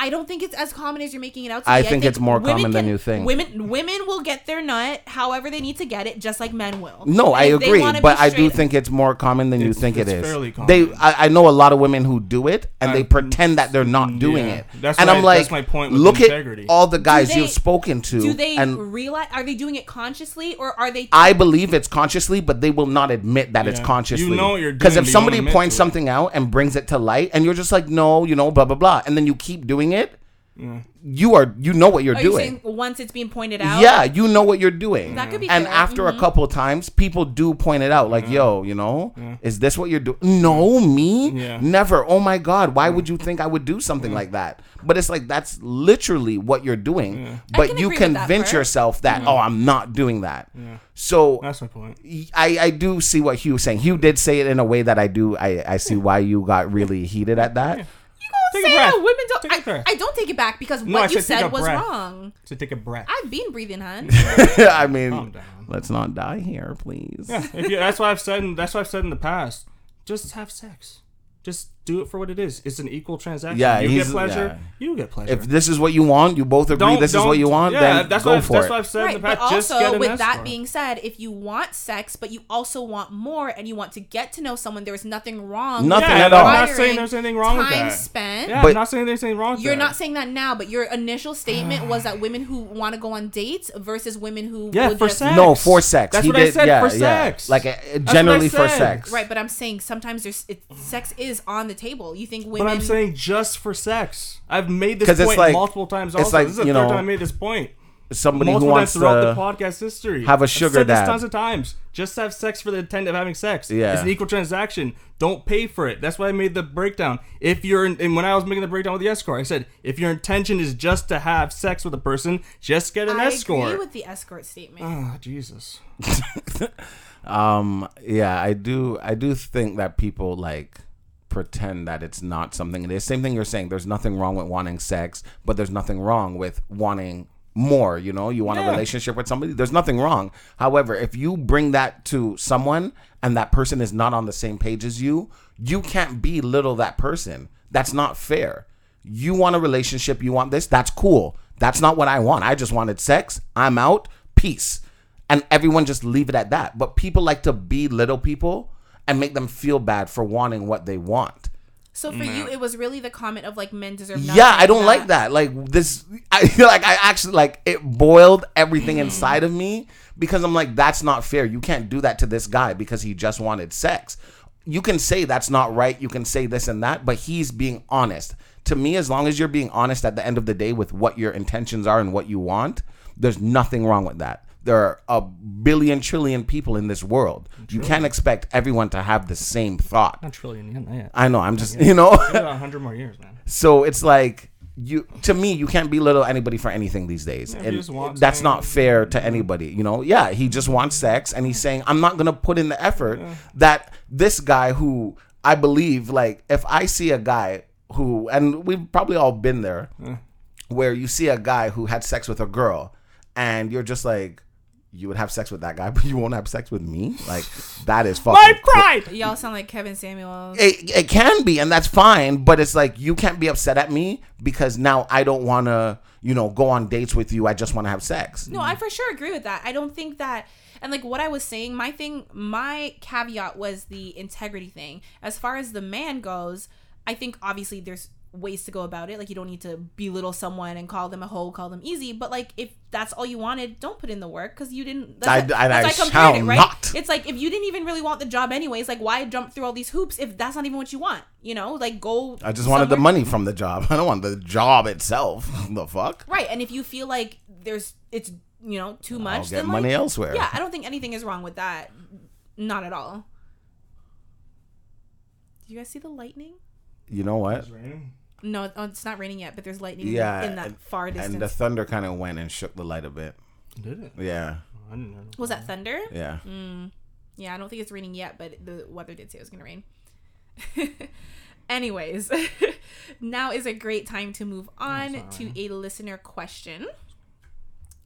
I don't think it's as common as you're making it out to be. I be. think it's more women common than you think. Women women will get their nut however they need to get it, just like men will. No, I And if they agree, wanna but I do think it's more common than you think it it's fairly common. They, I, I know a lot of women who do it, and they Uh, pretend that they're not doing yeah. it. That's and why- I'm like, that's my point with look integrity. at all the guys they- you've spoken to, Do they and realize? Are they doing it consciously, or are they? I believe it's consciously, but they will not admit that it's consciously. You know what you're Because if somebody points something out and brings it to light, and you're just like, no, you know, blah blah blah, and then you keep doing it, mm. you are you know what you're are you doing. saying once it's being pointed out? Yeah, you know what you're doing. That could be and fair. after a mm-hmm. couple of times, people do point it out, like, mm. "Yo, you know, mm. is this what you're doing?" No, me, Yeah. never. Oh my god, why would you think I would do something like that? But it's like that's literally what you're doing. I But can you agree with that convince part. yourself that, oh, I'm not doing that. So That's my point. I, I do see what Hugh was saying. Hugh did say it in a way that I do. I, I see why you got really heated at that. You Take a say breath. that women don't? Take a I, breath. I don't take it back because No, I what you said said was breath. wrong. So take a breath. I've been breathing, hun. I mean, Calm down. let's not die here, please. Yeah, if you, that's what I've said. In, that's what I've said in the past. Just have sex. Just do it for what it is. It's an equal transaction. Yeah, you get pleasure. yeah. You get pleasure. If this is what you want, you both agree this is what you want, Yeah, then that's go what, for that's it. what I've said in Right, the but past. Just get also with that escort. being said, if you want sex but you also want more and you want to get to know someone, there's nothing wrong. Nothing with at all. I'm not saying there's anything wrong with time that. spent. Yeah, But- I'm not saying there's anything wrong with You're that. not saying that now, but your initial statement was that women who want to go on dates versus women who Yeah, would for just- sex. No, for sex. That's he what I did, said, yeah, for sex. Like uh, what I generally for sex. Right, but I'm saying sometimes there's sex is on the table. You think women? But? I'm saying just for sex. I've made this 'Cause it's point like- multiple times. it's Also, like, this is the you third know, time I made this point. Somebody who multiple wants times throughout to the podcast history. have a I've sugar said this tons of times. Just have sex for the intent of having sex. Yeah. it's an equal transaction. Don't pay for it. That's why I made the breakdown. If you're, in, and when I was making the breakdown with the escort, I said if your intention is just to have sex with a person, just get an I escort. agree with the escort statement. Ah, Jesus. um yeah i do i do think that people like pretend that it's not something. It is same thing you're saying there's nothing wrong with wanting sex but there's nothing wrong with wanting more you know? You want Yeah. a relationship with somebody there's nothing wrong. However if you bring that to someone and that person is not on the same page as you you can't belittle that person. That's not fair. You want a relationship you want this that's cool. That's not what i want. I just wanted sex i'm out peace. And everyone just leave it at that. But people like to belittle people and make them feel bad for wanting what they want. So for you, it was really the comment of like men deserve. Nothing Yeah, I don't like that. Like this, I feel like I actually like it boiled everything inside of me because I'm like, that's not fair. You can't do that to this guy because he just wanted sex. You can say that's not right. You can say this and that, but he's being honest. To me, as long as you're being honest at the end of the day with what your intentions are and what you want, there's nothing wrong with that. There are a billion trillion people in this world. You can't expect everyone to have the same thought. Not trillion. Not yet. I know. I'm just, you know. A hundred more years, man. So it's like you to me, you can't belittle anybody for anything these days, if you and just want that's not fair to anybody. You know, yeah, he just wants sex, and he's saying, "I'm not gonna put in the effort that this guy who I believe, like, if I see a guy who, and we've probably all been there, where you see a guy who had sex with a girl, and you're just like." You would have sex with that guy, but you won't have sex with me. Like that is fucking. My pride. Y'all sound like Kevin Samuels. it, it can be and that's fine but it's like you can't be upset at me because now i don't want to you know go on dates with you i just want to have sex No, I for sure agree with that. I don't think that and like what I was saying, my thing my caveat was the integrity thing. As far as the man goes, I think obviously there's ways to go about it. Like you don't need to belittle someone and call them a hoe, call them easy. But like if that's all you wanted, don't put in the work because you didn't. I- That's, I- I that's why compared shall it, right? not. It's like if you didn't even really want the job anyways, like why jump through all these hoops if that's not even what you want? You know, like go. i just wanted the money from the job i don't want the job itself the fuck Right, and if you feel like there's it's you know too much, i'll get then money like, elsewhere Yeah, I don't think anything is wrong with that. Not at all. Do you guys see the lightning? you know what No, oh, it's not raining yet, but there's lightning in- yeah in that and- far distance. and the thunder kind of went and shook the light a bit Did it? yeah I didn't know. Was that thunder? yeah mm. Yeah, I don't think it's raining yet, but the weather did say it was going to rain. Anyways, now is a great time to move oh, on to a listener question.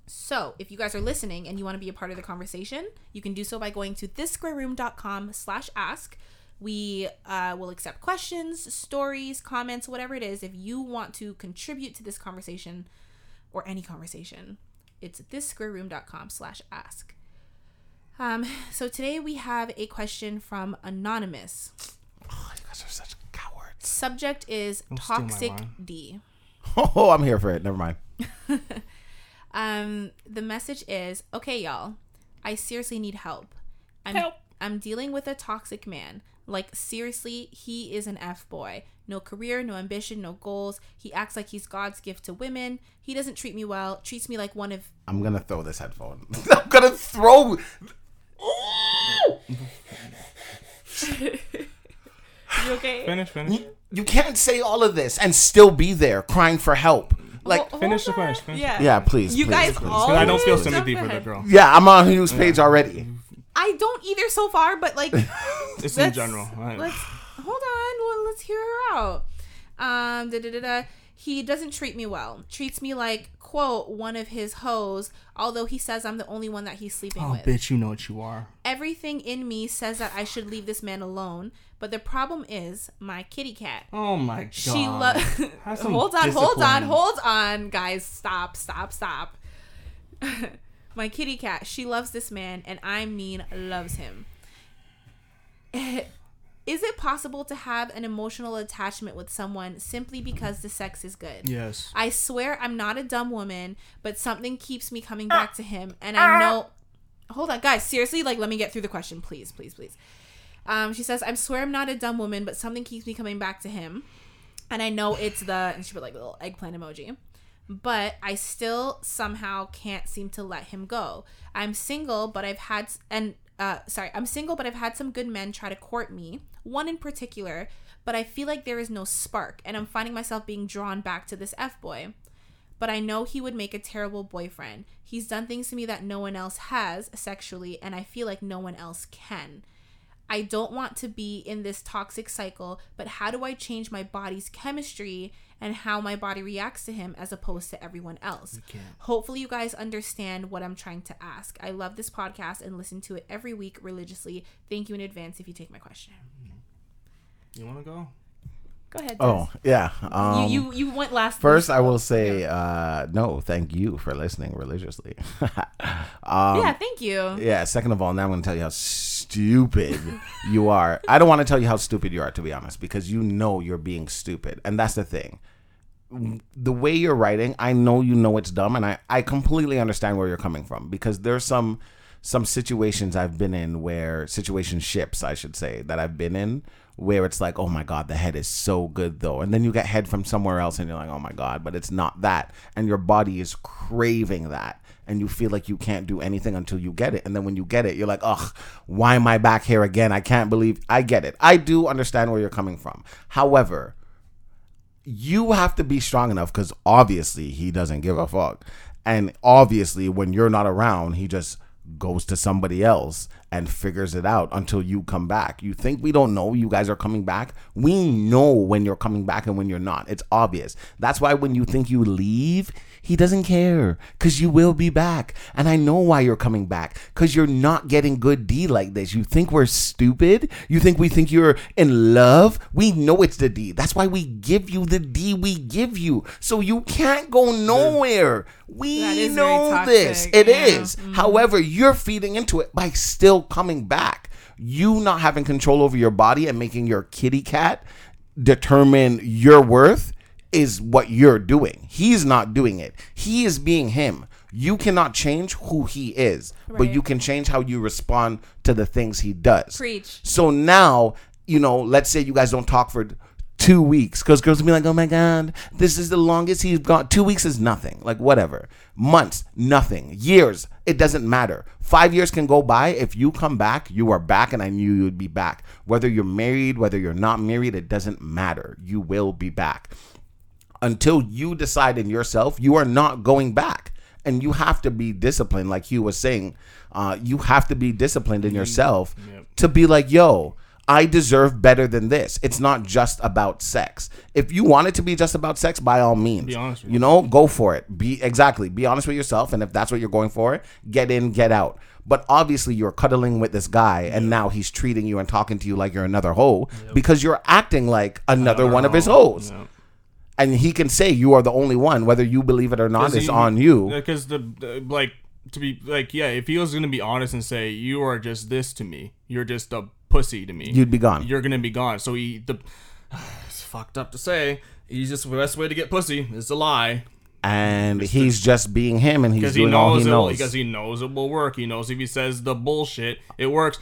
So, if you guys are listening and you want to be a part of the conversation, you can do so by going to thissquareroom.com slash ask. We uh, will accept questions, stories, comments, whatever it is. If you want to contribute to this conversation or any conversation, it's thissquareroom.com slash ask. Um, so today we have a question from Anonymous. oh you guys are such cowards Subject is steal my Toxic. D. oh i'm here for it never mind Um, the message is okay, y'all. I seriously need help. I'm, Help. I'm dealing with a toxic man. Like, seriously, he is an F boy. No career, no ambition, no goals. He acts like he's God's gift to women. He doesn't treat me well, treats me like one of. i'm gonna throw this headphone i'm gonna throw You okay? Finish, finish. you can't say all of this and still be there crying for help like Hold- Finish the hold finish, finish. Yeah. yeah please You please, guys please. all. 'Cause I don't feel jump sympathy for the girl. yeah i'm on news page already I don't either so far, but like. It's in general. I- Let's hold on. Well, let's hear her out. Um, da, da, da, da. He doesn't treat me well. Treats me like quote one of his hoes, although he says I'm the only one that he's sleeping with. Oh, with. bitch, you know what you are. Everything in me says that I should leave this man alone, but the problem is my kitty cat. Oh my god. She loves. Hold on, hold on, hold on, guys. Stop, stop, stop. My kitty cat, she loves this man, and I mean loves him. Is it possible to have an emotional attachment with someone simply because the sex is good? Yes. I swear I'm not a dumb woman, but something keeps me coming back to him, and I know. Hold on, guys. Seriously, like, let me get through the question, please, please, please. Um, she says, "I swear I'm not a dumb woman, but something keeps me coming back to him, and I know it's the." And she put like a little eggplant emoji, but I still somehow can't seem to let him go. I'm single, but I've had and uh, sorry, I'm single, but I've had some good men try to court me. One in particular, but I feel like there is no spark, and I'm finding myself being drawn back to this f boy but I know he would make a terrible boyfriend. He's done things to me that no one else has sexually, and I feel like no one else can. I don't want to be in this toxic cycle, but how do I change my body's chemistry and how my body reacts to him as opposed to everyone else? Hopefully, you guys understand what I'm trying to ask. I love this podcast and listen to it every week religiously. Thank you in advance if you take my question. You want to go? Go ahead. Oh yeah. Um, you, you you went last. First, I will say Yeah. uh, no, thank you for listening religiously. um, yeah, thank you. Yeah. Second of all, now I'm going to tell you how stupid you are. I don't want to tell you how stupid you are, to be honest, because you know you're being stupid, and that's the thing. The way you're writing, I know you know it's dumb, and I I completely understand where you're coming from because there's some some situations I've been in where situation ships, I should say, that I've been in where it's like, oh my god, the head is so good though, and then you get head from somewhere else, and you're like, oh my god, but it's not that, and your body is craving that, and you feel like you can't do anything until you get it, and then when you get it, you're like, ugh, why am I back here again? I can't believe I get it. I do understand where you're coming from. However, you have to be strong enough because obviously he doesn't give a fuck. And obviously, when you're not around, he just goes to somebody else and figures it out until you come back. You think we don't know you guys are coming back? We know when you're coming back and when you're not. It's obvious. That's why when you think you leave, he doesn't care because you will be back. And I know why you're coming back because you're not getting good D like this. You think we're stupid? You think we think you're in love? We know it's the D. That's why we give you the D we give you. So you can't go nowhere. We know this. It yeah. is. However, you're feeding into it by still coming back. You not having control over your body and making your kitty cat determine your worth is what you're doing. He's not doing it. He is being him. You cannot change who he is, but you can change how you respond to the things he does. Preach. So now, you know, let's say you guys don't talk for two weeks because girls will be like, oh my God, this is the longest he's gone. Two weeks is nothing. Like, whatever. Months, nothing. Years, it doesn't matter. Five years can go by. If you come back, you are back, and I knew you would be back. Whether you're married, whether you're not married, it doesn't matter. You will be back until you decide in yourself you are not going back and you have to be disciplined like Hugh was saying uh, you have to be disciplined in yourself Yep. to be like yo i deserve better than this. It's not just about sex. If you want it to be just about sex by all means. Be honest with you know go for it. Be exactly. Be honest with yourself and if that's what you're going for get in get out. But obviously you're cuddling with this guy and now he's treating you and talking to you like you're another hoe because you're acting like another one of his hoes. Yep. and he can say you are the only one, whether you believe it or not. It's he- on you. Because the, the like to be like yeah, if he was gonna be honest and say you are just this to me, you're just a pussy to me. You'd be gone. You're gonna be gone. So he the it's fucked up to say. He's just the best way to get pussy is to lie And he's just being him, and he's because he doing all knows he it. knows. Because he knows it will work. He knows if he says the bullshit, it works.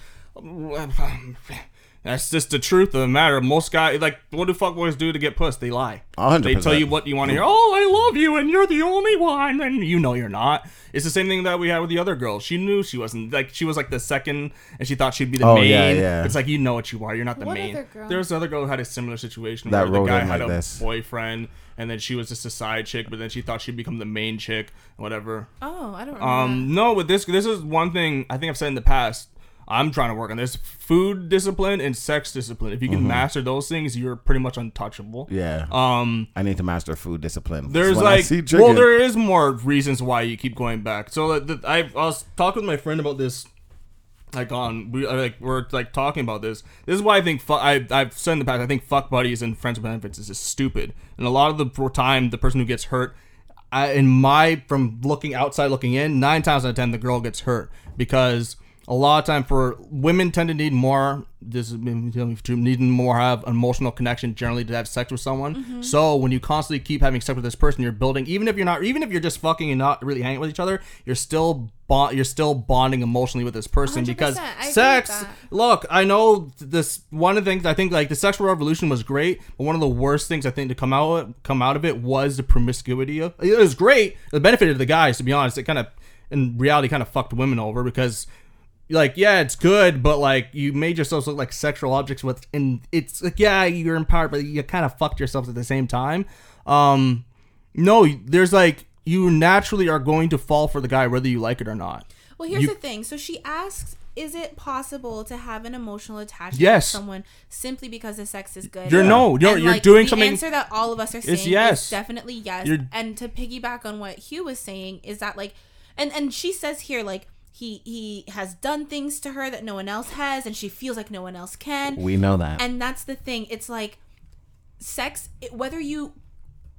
That's just the truth of the matter. Most guys, like, what do fuckboys do to get puss? They lie. A hundred They tell you what you want to hear. Oh, I love you, and you're the only one, and you know you're not. It's the same thing that we had with the other girl. She knew she wasn't like she was like the second, and she thought she'd be the Oh, main. yeah, yeah. It's like you know what you are. You're not the What main. other girl? There's another girl who had a similar situation That where the wrote guy in had like a this. boyfriend, and then she was just a side chick, but then she thought she'd become the main chick, whatever. Oh, I don't remember. Um, no, but this, this is one thing I think I've said in the past. I'm trying to work on this food discipline and sex discipline. If you can master those things, you're pretty much untouchable. Yeah. Um, I need to master food discipline. there's like, well, there is more reasons why you keep going back. So the, the, I, I was talking with my friend about this. Like on, we uh, like we're like talking about this. This is why I think fu- I I've said in the past. I think fuck buddies and friends with benefits is just stupid. And a lot of the time, the person who gets hurt, I, in my from looking outside looking in, nine times out of ten, the girl gets hurt because a lot of time for women tend to need more. This is needing more have an emotional connection generally to have sex with someone. So when you constantly keep having sex with this person, you're building. Even if you're not, even if you're just fucking and not really hanging with each other, you're still bond. You're still bonding emotionally with this person 100%, because sex. Look, I know this. One of the things I think like the sexual revolution was great, but one of the worst things I think to come out come out of it was the promiscuity. Of, it was great. It benefited the guys, to be honest. It kind of, in reality, kind of fucked women over because like yeah it's good but like you made yourselves look like sexual objects with and it's like yeah you're empowered but you kind of fucked yourselves at the same time um no there's like you naturally are going to fall for the guy whether you like it or not Well, here's You- the thing. So she asks, "Is it possible to have an emotional attachment Yes. to someone simply because the sex is good?" You're no, you're- And, you're like, doing the something- The answer that all of us are saying It's yes. is definitely yes. You're- and to piggyback on what Hugh was saying is that like, and and she says here like. He, he has done things to her that no one else has and she feels like no one else can we know that. and that's the thing it's like sex it, whether you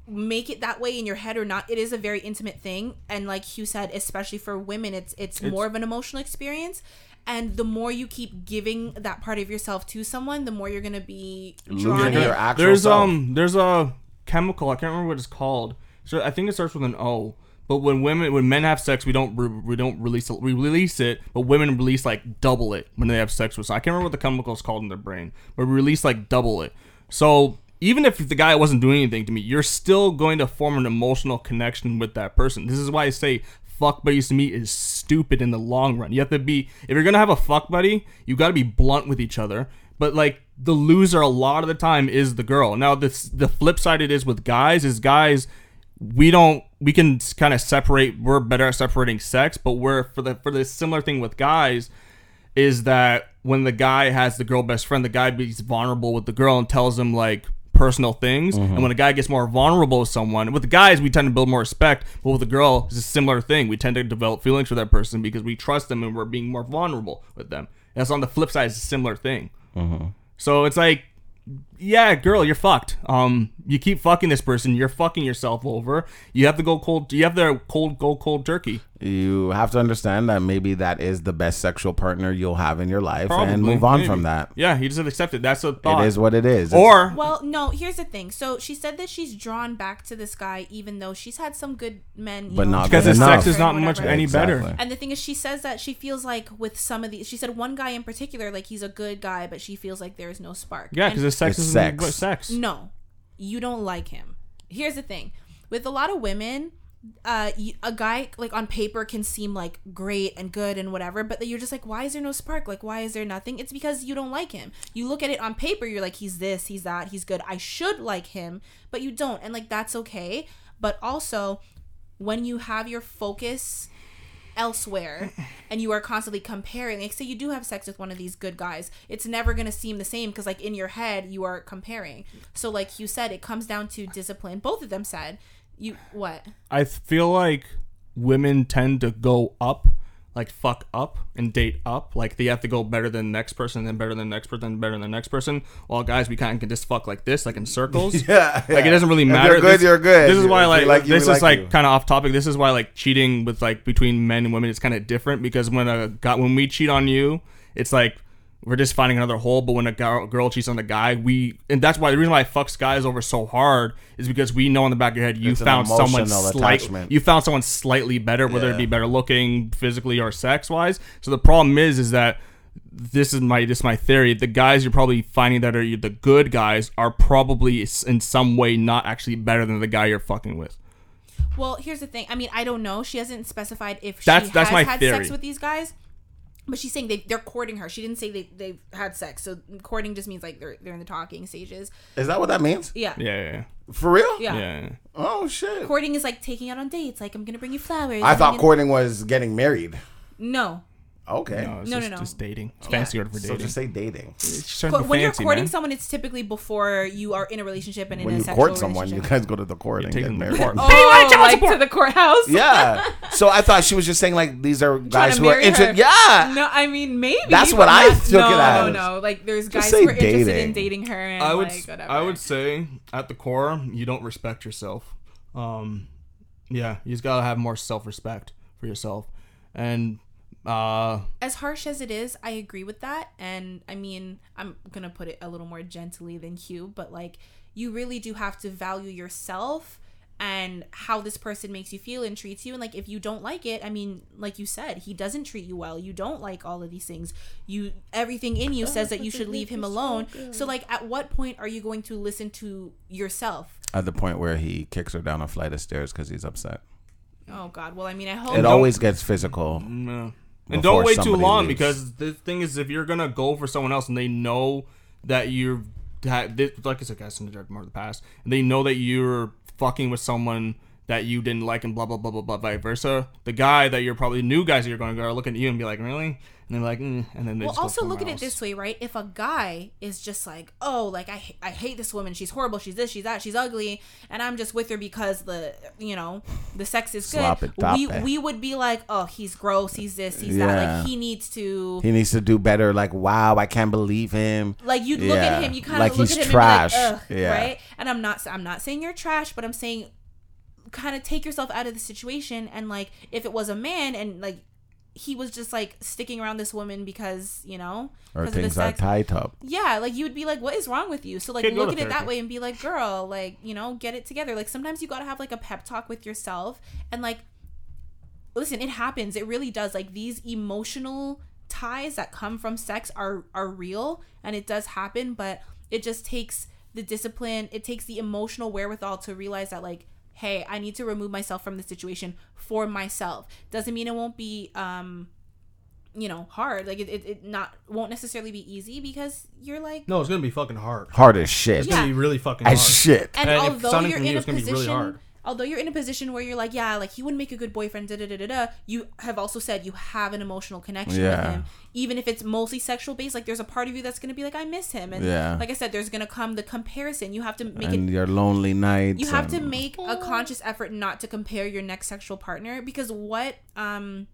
make it that way in your head or not it is a very intimate thing and like hugh said especially for women it's it's, more of an emotional experience and the more you keep giving that part of yourself to someone the more you're gonna be drawn Losing in. there's self. um there's a chemical i can't remember what it's called so i think it starts with an o but when women when men have sex we don't we don't release it we release it but women release like double it when they have sex with us i can't remember what the chemical is called in their brain but we release like double it so even if the guy wasn't doing anything to me you're still going to form an emotional connection with that person this is why i say fuck buddies to me is stupid in the long run. You have to be if you're gonna have a fuck buddy, you got to be blunt with each other. But like the loser a lot of the time is the girl. Now this the flip side it is with guys is guys we don't we can kind of separate we're better at separating sex, but we're for the for the similar thing with guys is that when the guy has the girl best friend, the guy is vulnerable with the girl and tells him like personal things. And mm-hmm. when a guy gets more vulnerable with someone, with the guys, we tend to build more respect. But with the girl, it's a similar thing. We tend to develop feelings for that person because we trust them and we're being more vulnerable with them. And so on the flip side, it's a similar thing. Mm-hmm. So it's like, yeah, girl, you're fucked. Um, you keep fucking this person, you're fucking yourself over. You have to go cold. You have to cold go cold turkey. you have to understand that maybe that is the best sexual partner you'll have in your life and move on maybe. from that. Yeah, you just have to accept it. That's a thought. It is what it is. It's- Or well no here's the thing so she said that she's drawn back to this guy even though she's had some good men you But know, not because good his sex is not much whatever. any better. And the thing is, she says that she feels like with some of these, she said one guy in particular, like he's a good guy, but she feels like there is no spark. Yeah, because his sex It's is sex. sex. sex. no, you don't like him. Here's the thing: with a lot of women, uh, a guy like on paper can seem like great and good and whatever, but you're just like, why is there no spark? Like, why is there nothing? It's because you don't like him. You look at it on paper, you're like, he's this, he's that, he's good. I should like him, but you don't, and like that's okay. But also, when you have your focus elsewhere and you are constantly comparing. Like say you do have sex with one of these good guys it's never going to seem the same because like in your head you are comparing. So like you said it comes down to discipline. Both of them said you what? I feel like women tend to go up, like fuck up and date up. Like they have to go better than the next person, then better than the next person, then better than the next person. While guys, we kind of can just fuck like this, like in circles. Yeah, Like it doesn't really If matter. you're good, This- you're good. This is why like, like you, this is like like kind of off topic. This is why like cheating with like between men and women is kind of different because when a got when we cheat on you, it's like we're just finding another hole. But when a girl, girl cheats on the guy, we and that's why the reason why I fucks guys over so hard is because we know in the back of your head you It's found someone emotional slight, you found someone slightly better, whether it be better looking, physically or sex wise. So the problem is, is that this is my this is my theory. The guys you're probably finding that are the good guys are probably in some way not actually better than the guy you're fucking with. well here's the thing i mean i don't know she hasn't specified if she That's- that's has my had theory. sex with these guys but she's saying they, they're courting her she didn't say they, they've had sex so courting just means like they're, they're in the talking stages Is that what that means? yeah Yeah, yeah, For real? yeah, yeah. yeah. Oh shit. courting is like taking out on dates like i'm gonna bring you flowers I I'm thought gonna- courting was getting married. no Okay. No, it's No, no, just, no. just dating. It's Yeah. fancy word for dating. So dating. just say dating. It's starting But to when you're courting man. someone, it's typically before you are in a relationship and in When a you sexual court someone, you guys go to the court and get them to married. court. Oh, like to the courthouse. Yeah. So I thought she was just saying like these are guys who are interested. Yeah. No, I mean maybe. That's what I not- took no, it as. No, no, Like there's Just guys who are interested in dating. dating her. And I would like, whatever. I would say at the core you don't respect yourself. Um, yeah, you just gotta have more self respect for yourself, and uh, as harsh as it is, I agree with that. And I mean, I'm gonna put it a little more gently than Hugh, but like you really do have to value yourself and how this person makes you feel and treats you. And like if you don't like it, I mean, like you said, he doesn't treat you well. You don't like all of these things. You everything in you says that you should leave him alone. So like at what point are you going to listen to yourself? At the point where he kicks her down a flight of stairs because he's upset. Oh God. Well, I mean, I hope It always gets physical. no. And don't wait too long leaves. because the thing is, if you're gonna go for someone else and they know that you're that this, like I said, guys, in the dark more of the past, and they know that you're fucking with someone that you didn't like and blah blah blah blah blah vice versa. The guy that you're probably new guys that you're going to go are looking at you and be like, really? And they're like, mm, and then they well just go also look at somewhere it this way right if a guy is just like oh like I, I hate this woman she's horrible she's this she's that she's ugly and i'm just with her because the you know the sex is good Slop it, we it. we would be like oh he's gross he's this he's Yeah. that like he needs to He needs to do better. Like, wow, I can't believe him. like you look at him you kind of Like look he's at him trash. and be like Ugh, Yeah. right and i'm not i'm not saying you're trash but i'm saying kind of take yourself out of the situation and like if it was a man and like he was just like sticking around this woman because you know Or 'cause of the things are sex. tied up. Yeah, like you would be like, "What is wrong with you?" So like, Kid, go look to at it that way and be like, "Girl, like you know, get it together." Like sometimes you gotta have like a pep talk with yourself and like, listen, it happens. It really does. Like these emotional ties that come from sex are are real and it does happen, but it just takes the discipline. It takes the emotional wherewithal to realize that like. Hey, I need to remove myself from the situation for myself. Doesn't mean it won't be um you know hard like it, it, it not won't necessarily be easy because you're like No, it's gonna be fucking hard. Hard as shit. Yeah. be really fucking hard As shit. and And although you're from you, in a it's gonna be really position hard. Although you're in a position where you're like yeah like he wouldn't make a good boyfriend da da da da da you have also said you have an emotional connection Yeah. with him even if it's mostly sexual based like there's a part of you that's gonna be like i miss him and Yeah. like i said there's gonna come the comparison you have to make and it your lonely nights. you have to and- make a conscious effort not to compare your next sexual partner because what um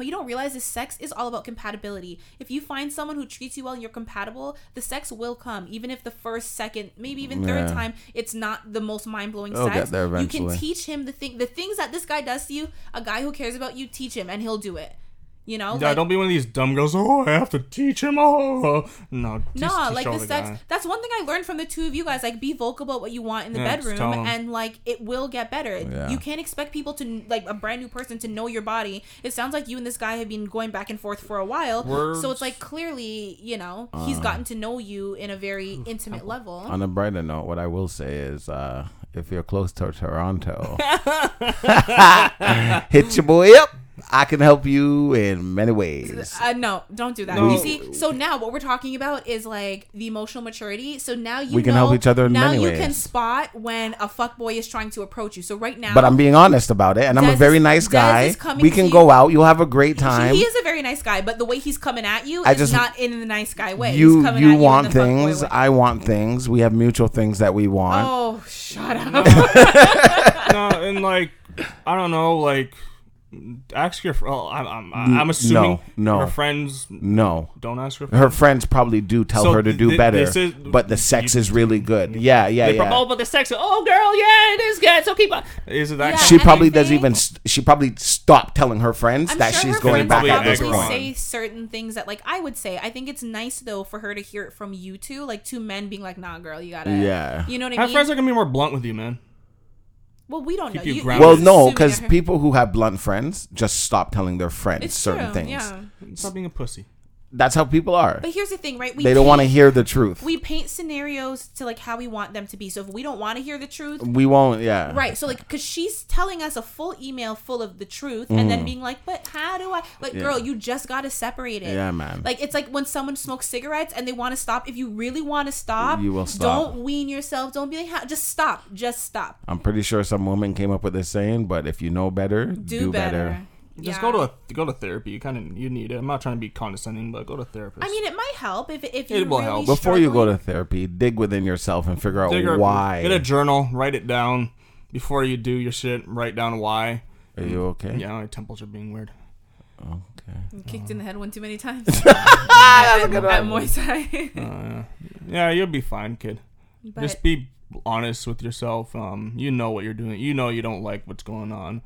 what you don't realize is sex is all about compatibility. If you find someone who treats you well and you're compatible, the sex will come. Even if the first, second, maybe even third Yeah. time, it's not the most mind blowing sex. get there You can teach him the thing, the things that this guy does to you. A guy who cares about you, teach him, and he'll do it. You know, Yeah, Like- don't be one of these dumb girls. Oh, I have to teach him. Oh, no. just no, teach like all the sex. guy. That's one thing I learned from the two of you guys. Like, be vocal about what you want in the Yeah, bedroom, and like it will get better. Yeah. You can't expect people to like a brand new person to know your body. It sounds like you and this guy have been going back and forth for a while. So it's like clearly, you know, he's Uh. gotten to know you in a very intimate level. On a brighter note, what I will say is, uh, if you're close to Toronto, hit your boy up. I can help you in many ways. Uh, no, don't do that. No. You see, so now what we're talking about is like the emotional maturity. So now you We can know, help each other in now many you can spot when a fuck boy is trying to approach you. So right now, But I'm being honest about it, and I'm a very is- nice Des guy. We to can you- go out. You'll have a great time. He is a very nice guy, but the way he's coming at you I is just- not in the nice guy way. you he's coming you at want in the fuckboy things. I want things. We have mutual things that we want. oh, shut up. no, and like I don't know, like ask your. Oh, I'm I'm, I'm assuming no. no. her friends No. don't ask her. Her friends probably do tell So her to do thi- better, this is- but the sex you- is really good. Yeah, yeah, They pro- yeah. oh, but the sex. Oh, girl, yeah, it is good. So keep on. Is it that? Yeah. she and I probably does think- even. St- she probably stopped telling her friends I'm that sure she's her going friends back probably at this egg her probably on. point. say certain things that like I would say. I think it's nice though for her to hear it from you two, like two men being like, "Nah, girl, you gotta." Yeah. You know what I Have mean? friends that can be more blunt with you, man. Well, we don't keep know. you You- grounded. Well, no, assuming because that her- people who have blunt friends just stop telling their friends it's certain true, things. Yeah. Stop being a pussy. That's how people are. But here's the thing, right? We They don't want to hear the truth. We paint scenarios to like how we want them to be. So if we don't want to hear the truth, We won't. Yeah. Right. So like, cause she's telling us a full email full of the truth, and then being like, "But how do I?" Like, Mm. Yeah. girl, you just gotta separate it. Yeah, man. Like it's like when someone smokes cigarettes and they want to stop. If you really want to stop, You will stop. Don't wean yourself. Don't be like, "Ha- just stop. Just stop. I'm pretty sure some woman came up with this saying, but if you know better, do, Do, better. Just yeah. go to a, go to therapy. You kind of you need it. I'm not trying to be condescending, but go to a therapist. I mean, it might help if if It you will really help. Before you go to therapy, dig within yourself and figure out Dig a- why. Get a journal, write it down before you do your shit. Write down why. Are you okay? Yeah, my temples are being weird. Okay. kicked in the head one too many times. That's a good at one. Muay Thai. Uh, yeah, you'll be fine, kid. but Just be honest with yourself. Um, you know what you're doing. You know you don't like what's going on.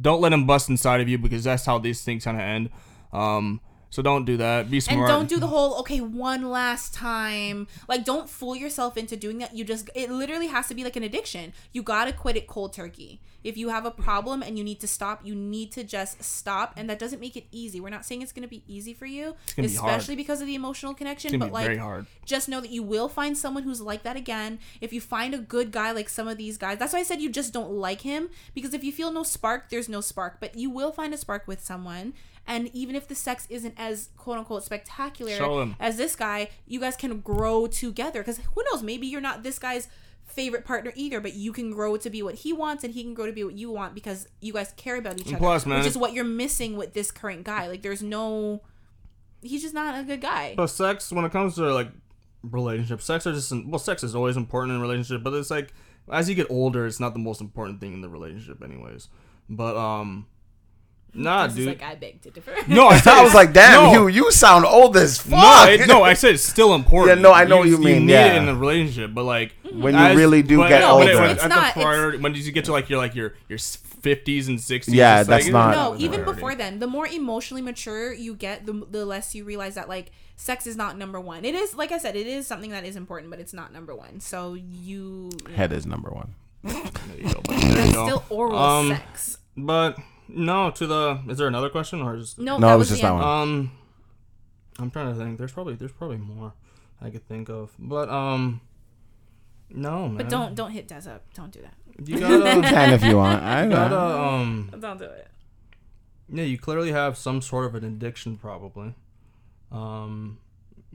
Don't let him bust inside of you because that's how these things kind of end. Um, so don't do that. Be smart. and don't do the whole okay one last time like don't fool yourself into doing that you just it literally has to be like an addiction you gotta quit it cold turkey if you have a problem and you need to stop you need to just stop and that doesn't make it easy we're not saying it's gonna be easy for you gonna be especially because of the emotional connection but like just know that you will find someone who's like that again. If you find a good guy like some of these guys, that's why I said you just don't like him because if you feel no spark, there's no spark. But you will find a spark with someone. And even if the sex isn't as quote unquote spectacular as this guy, you guys can grow together. Because who knows, maybe you're not this guy's favorite partner either, but you can grow to be what he wants and he can grow to be what you want because you guys care about each other. plus, man, which is what you're missing with this current guy. Like there's no he's just not a good guy. But sex, when it comes to like relationships, sex are just well, sex is always important in a relationship, but it's like as you get older, it's not the most important thing in the relationship, anyways. But um, nah, dude. like I beg to differ. no, I, said I was like, damn, no, you you sound old as fuck. No, it, no, I said it's still important. Yeah, no, I know what you mean, You need yeah. it in a relationship, but like When you really do but- get no, older. when- It's at not- the priority, when you get to like your like your your fifties and sixties, Yeah, that's like, not- no, even priority. before then, the more emotionally mature you get, the, the less you realize that like sex is not number one. It is, like I said, it is something that is important, but it's not number one. So you, Head is number one. There you go, buddy. There there's you go. still oral Um, sex. But no, to the is there another question or just No, No, that it was was just that one. um? I'm trying to think. There's probably there's probably more I could think of, but um, no, man. But don't don't hit Des up. Don't do that. you gotta Can if you want. I you got gotta um Don't do it. yeah you clearly have some sort of an addiction probably. Um,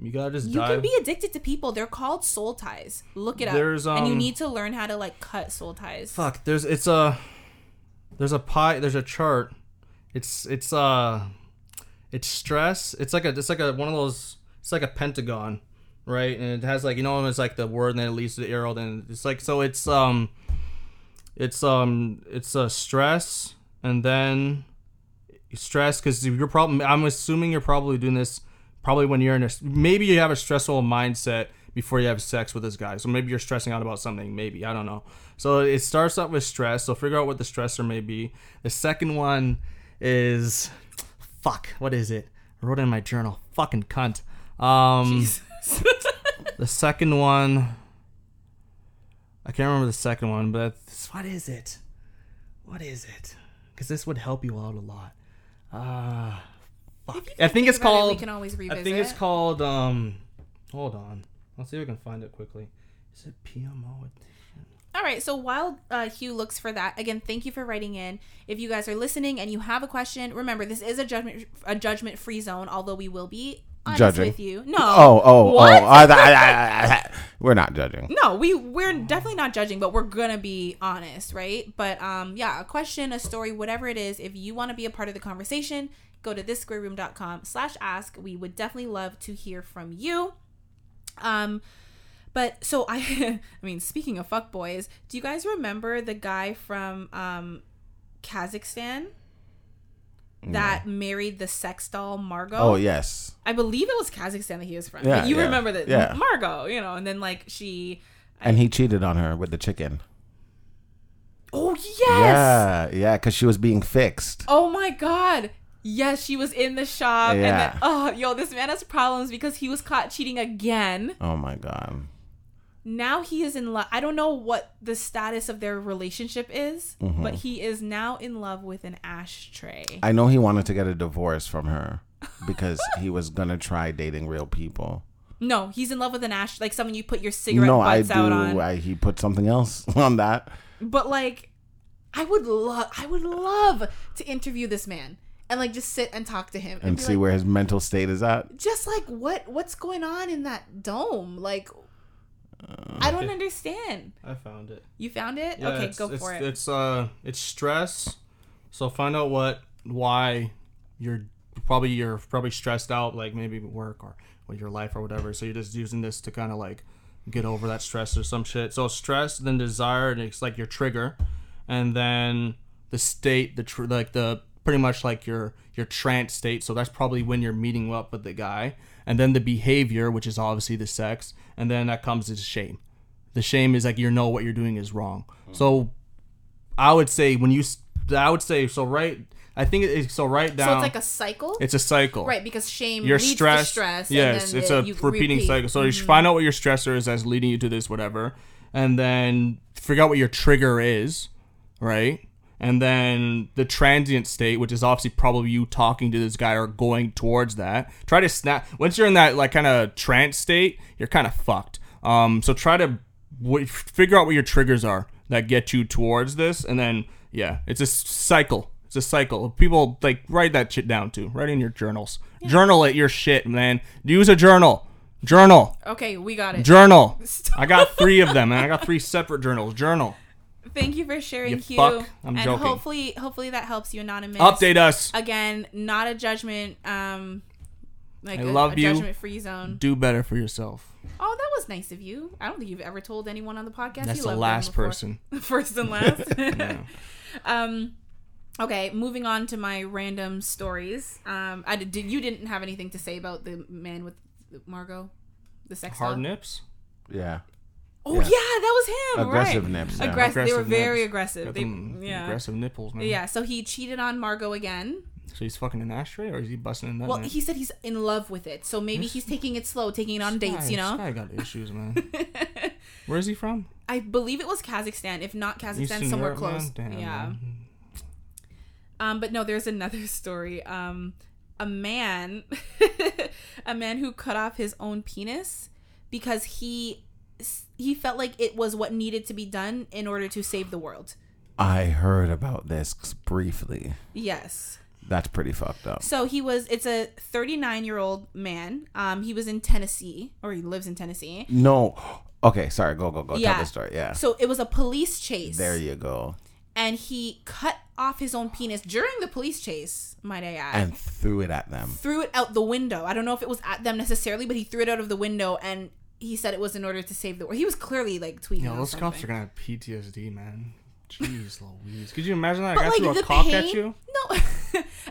you gotta just You dive. can be addicted to people. They're called soul ties. Look it up. There's, and you um, need to learn how to like cut soul ties. Fuck. There's it's a there's a pie. There's a chart. It's it's uh it's stress. It's like a it's like a one of those. It's like a pentagon, right? And it has like you know it's like the word and then it leads to the arrow. Then it's like so it's um it's um it's a stress and then stress because your problem. I'm assuming you're probably doing this probably when you're in a maybe you have a stressful mindset before you have sex with this guy. So maybe you're stressing out about something. Maybe I don't know. So it starts out with stress. So figure out what the stressor may be. The second one is fuck. What is it? I wrote it in my journal. Fucking cunt. Um, the second one. I can't remember the second one, but what is it? What is it? Because this would help you out a lot. Ah, fuck. I think it's about it, we called. can always I think it's called. Um, hold on. I'll see if I can find it quickly. Is it PMO? All right, so while uh, Hugh looks for that, again, thank you for writing in. If you guys are listening and you have a question, remember this is a judgment a judgment free zone. Although we will be honest Judging. with you. No. Oh, oh, What? oh. I, I, I, we're not judging. No, we we're definitely not judging, but we're gonna be honest, right? But um, yeah, a question, a story, whatever it is, if you want to be a part of the conversation, go to thisquareroom.com slash ask. We would definitely love to hear from you. Um, but so I, I mean, speaking of fuck boys, do you guys remember the guy from um, Kazakhstan that married the sex doll Margot? Oh, yes. I believe it was Kazakhstan that he was from. Yeah, you yeah, remember that, yeah. Margot, you know, and then like she. And he cheated on her with the chicken. Oh yes! Yeah, yeah, because she was being fixed. Oh my god! Yes, she was in the shop, and Yeah. then oh, yo, this man has problems because he was caught cheating again. Oh my god. Now he is in love. I don't know what the status of their relationship is, Mm-hmm. but he is now in love with an ashtray. I know he wanted to get a divorce from her because he was gonna try dating real people. no, he's in love with an ash, like someone you put your cigarette no, I butts do. out on. I, he put something else on that. But like, I would love, I would love to interview this man and like just sit and talk to him and be see like, where his mental state is at. just like what what's going on in that dome? Like, I don't understand. I found it. You found it? Yeah, okay, go for it. It's uh, it's stress. So find out what why you're probably you're probably stressed out, like maybe work or with your life or whatever. So you're just using this to kind of like get over that stress or some shit. So stress, then desire, and it's like your trigger, and then the state, the tr- like the pretty much like your your trance state. So that's probably when you're meeting up with the guy, and then the behavior, which is obviously the sex, and then that comes is shame. The shame is like you know what you're doing is wrong. Mm. So I would say when you, I would say so right. I think it's so right down. So it's like a cycle, it's a cycle. right? Because shame You're leads stressed. to stress. yes, and then it's the- a you repeating repeat. cycle. So you mm-hmm. find out what your stressor is that's leading you to this, whatever, and then figure out what your trigger is, right? And then the transient state, which is obviously probably you talking to this guy or going towards that. Try to snap. Once you're in that like kind of trance state, you're kind of fucked. Um, so try to w- figure out what your triggers are that get you towards this, and then yeah, it's a cycle. It's a cycle. People like write that shit down too. Write in your journals. Journal it your shit, man. Use a journal. Journal. Okay, we got it. Journal. I got three of them, man. I got three separate journals. Journal. Thank you for sharing, You Hugh. fuck. I'm and joking. hopefully, hopefully that helps you, anonymous. Update us. again. Not a judgment. Um, like I a, love a you. Judgment-free zone. Do better for yourself. Oh, that was nice of you. I don't think you've ever told anyone on the podcast. That's you the last person. First and last. Um. Okay, moving on to my random stories. Um, I did. You didn't have anything to say about the man with Margot, the sex Hard doll? nips. Yeah. Oh Yeah. yeah, that was him. Aggressive right. nips, yeah. Aggressive. They were very nips. aggressive. They, yeah. aggressive nipples, man. Yeah. So he cheated on Margot again. So he's fucking an ashtray, or is he busting in that? Well, man? he said he's in love with it, so maybe he's taking it slow, taking it on dates. You know, This know. guy got issues, man. Where is he from? I believe it was Kazakhstan, if not Kazakhstan, Eastern somewhere Europe, close. Damn, yeah. man. Um, but no, there's another story. Um, a man, a man who cut off his own penis because he he felt like it was what needed to be done in order to save the world. I heard about this briefly. Yes. That's pretty fucked up. So he was. It's a 39 year old man. Um, he was in Tennessee, or he lives in Tennessee. No. Okay, sorry. Go, go, go. Yeah. Tell the story. Yeah. So it was a police chase. there you go. and he cut off his own penis during the police chase. Might I add? And threw it at them. threw it out the window. I don't know if it was at them necessarily, but he threw it out of the window and he said it was in order to save the world. He was clearly like tweeting. Yo, those cops are gonna have PTSD, man. Jeez Louise. Could you imagine that? But I got like threw a cock pain. at you? No,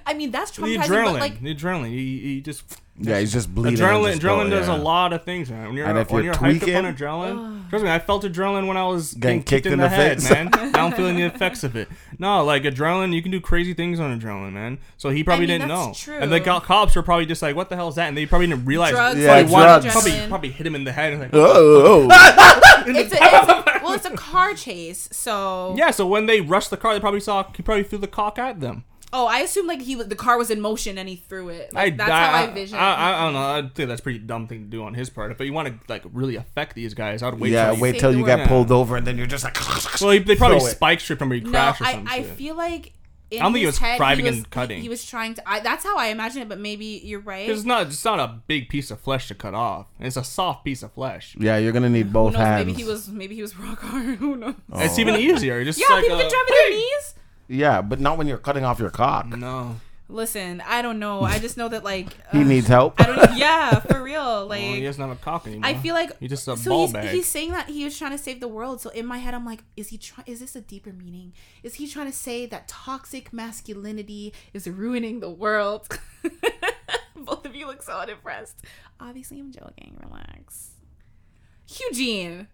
I mean that's The adrenaline. But like, the adrenaline. You, you just Yeah, he's just bleeding. adrenaline. just Adrenaline go, does yeah. a lot of things, man. When you're And if when you're you're hyped up on adrenaline, trust me, I felt adrenaline when I was getting, kicked, in, the, head, face. man. now I'm feeling the effects of it. No, like adrenaline, you can do crazy things on adrenaline, man. So he probably mean, didn't know. that's And the true. cops were probably just like, "What the hell is that?" And they probably didn't realize. Drugs, Yeah, probably, one- drugs. probably, probably hit him in the head. And like, Oh, oh, oh. it's a, it's a, well, it's a car chase. So yeah. So when they rushed the car, they probably saw he probably threw the cock at them. Oh, I assume like he was the car was in motion and he threw it. Like, I, that's I, how I I, vision. I, I don't know. I think that's a pretty dumb thing to do on his part. But you want to like really affect these guys, I'd wait. yeah, till wait till you get world. pulled over and then you're just like. Well, they probably Throw it. spike stripped him or he no, crashed or I some I feel like. In I don't think he was head, driving was, and cutting. He, he was trying to. I, that's how I imagine it, but maybe you're right. It's not. It's not a big piece of flesh to cut off. It's a soft piece of flesh. Yeah, you're gonna need Who both knows? hands. Maybe he was. Maybe he was rock hard. Who knows? It's even oh. easier. Just Yeah, like people a, can drive with their knees. Yeah, but not when you're cutting off your cock. No. Listen, I don't know. I just know that like He uh, needs help. I don't. Yeah, for real. Like Well, he doesn't have a cock anymore. I feel like he's just a so ball he's, bag. he's saying that he was trying to save the world. So in my head, I'm like, is he trying? Is this a deeper meaning? Is he trying to say that toxic masculinity is ruining the world? Both of you look so unimpressed. Obviously, I'm joking. Relax. Eugene.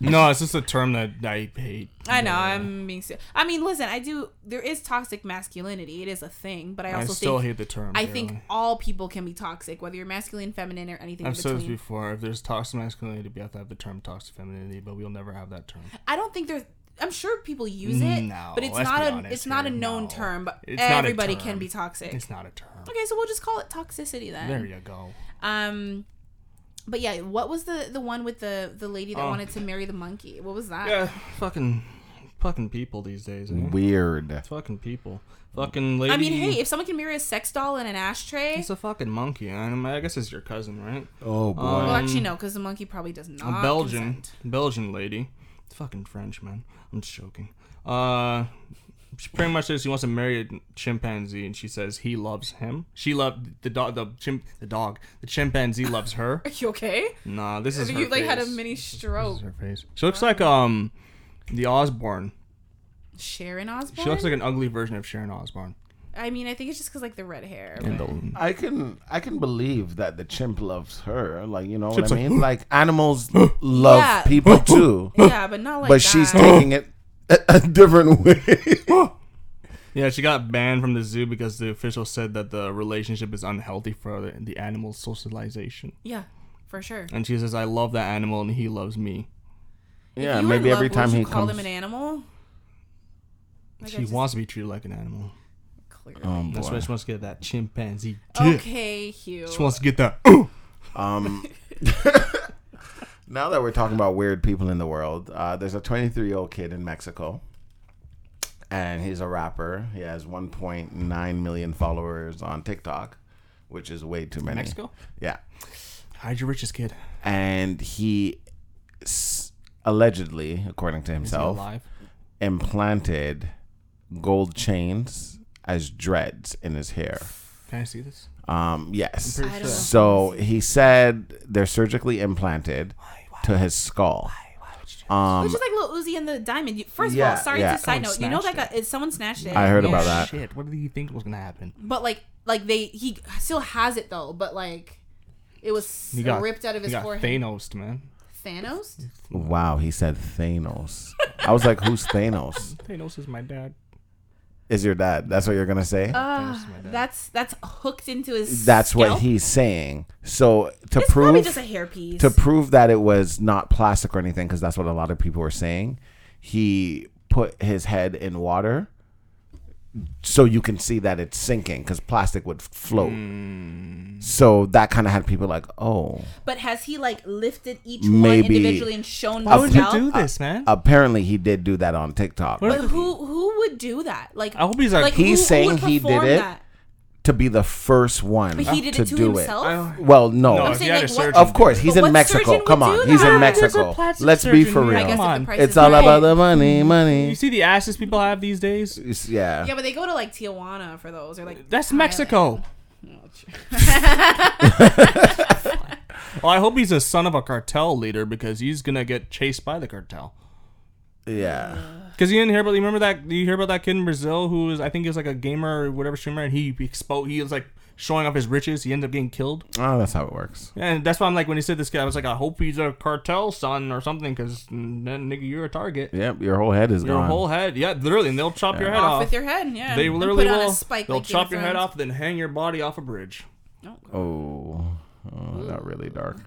No, it's just a term that I hate. I know I'm being. Ser- I mean, listen. I do. There is toxic masculinity. It is a thing, but I I also still think hate the term. I think all people can be toxic, whether you're masculine, feminine, or anything I've said this before. If there's toxic masculinity, we have to have the term toxic femininity, but we'll never have that term. I don't think there's. I'm sure people use it, No, but it's not a. honest it's not a known No. term, but It's everybody term. can be toxic. It's not a term. Okay, so we'll just call it toxicity then. There you go. Um, but yeah, what was the the one with the the lady that Oh. wanted to marry the monkey? What was that? Yeah, fucking, fucking people these days. Eh? Weird. Fucking people. Fucking lady. I mean, hey, if someone can marry a sex doll in an ashtray, He's a fucking monkey. I, mean, I guess it's your cousin, right? Oh boy. well, Um, actually no, because the monkey probably does not. a Belgian, consent. Belgian lady. It's fucking French, man. I'm just joking. Uh, she pretty much says she wants to marry a chimpanzee, and she says he loves him. She loved the dog. The chimp. The dog. The chimpanzee loves her. Are you okay? Nah, this is her you like had a face. mini This stroke. is her face. She looks like um, the Osbourne. Sharon Osbourne. She looks like an ugly version of Sharon Osbourne. I mean, I think it's just because like the red hair. And the, I can I can believe that the chimp loves her. Like you know Chimp's what I mean? Like animals love Yeah. people too, yeah, but not like. but she's taking it a, a different way. yeah, she got banned from the zoo because the official said that the relationship is unhealthy for the, the animal's socialization. Yeah, for sure. And she says, "I love that animal, and he loves me." yeah, If you were in maybe every time would he you call comes. them an animal. Like, She just- wants to be treated like an animal. clearly. Oh That's why boy. she wants to get that chimpanzee. dick. Okay, Hugh. She wants to get that. Um, now that we're talking about weird people in the world, uh, there's a 23 year old kid in Mexico, and he's a rapper. He has 1.9 million followers on TikTok, which is way too many. Mexico? Yeah, Hide your richest kid. and he s- allegedly, according to himself, implanted gold chains as dreads in his hair. Can I see this? Um, yes. I'm pretty I don't know. So he said they're surgically implanted to his skull. Why, Um, Which is like Lil Uzi and the diamond. You- First of all, sorry yeah. to side note. You know that got is someone snatched it. I heard Yeah. about that. Shit, what do you think was gonna happen? But like, like they he still has it though. But like, it was He got ripped out of He his got forehead. Thanos, man. Thanos. wow, he said Thanos. I was like, who's Thanos? Thanos is my dad. Is your dad? That's what you're gonna say? Uh, that's that's hooked into his. That's what he's saying. So to It's prove just a hairpiece. to prove that it was not plastic or anything, because that's what a lot of people were saying, he put his head in water so you can see that it's sinking because plastic would float. Hmm. So that kind of had people like, oh. but has he like lifted each Maybe. one individually and shown Why would you do this, man? Apparently, he did do that on TikTok What But who who would do that? Like I hope he's like, like He's who- who saying would he did it. that? to be the first one But he did to it to do himself. It. Well, no. No, I'm saying, like, surgeon Of course, he's in Mexico. Come on, he's in Mexico. Let's be for real. Come on. It's is all right. about the money, mm-hmm. money. You see the asses people have these days? It's- yeah. Yeah, but they go to like Tijuana for those, or like That's Thailand. Mexico. Oh, well, I hope he's a son of a cartel leader because he's gonna get chased by the cartel. Yeah. Because you didn't hear about. You remember that? Do you hear about that kid in Brazil who was? I think he was like a gamer or whatever streamer, and he exposed. He was like showing off his riches. He ended up getting killed. Oh, that's how it works. And that's why I'm like, when he said this guy, I was like, I hope he's a cartel son or something, because then nigga, you're a target. Yep, your whole head is Your gone. wole head, yeah, literally, and they'll chop your head off off. with your head. Yeah, they literally put it on will. a spike. they'll like chop your head off, then hang your body off a bridge. Oh, oh, oh, that really dark.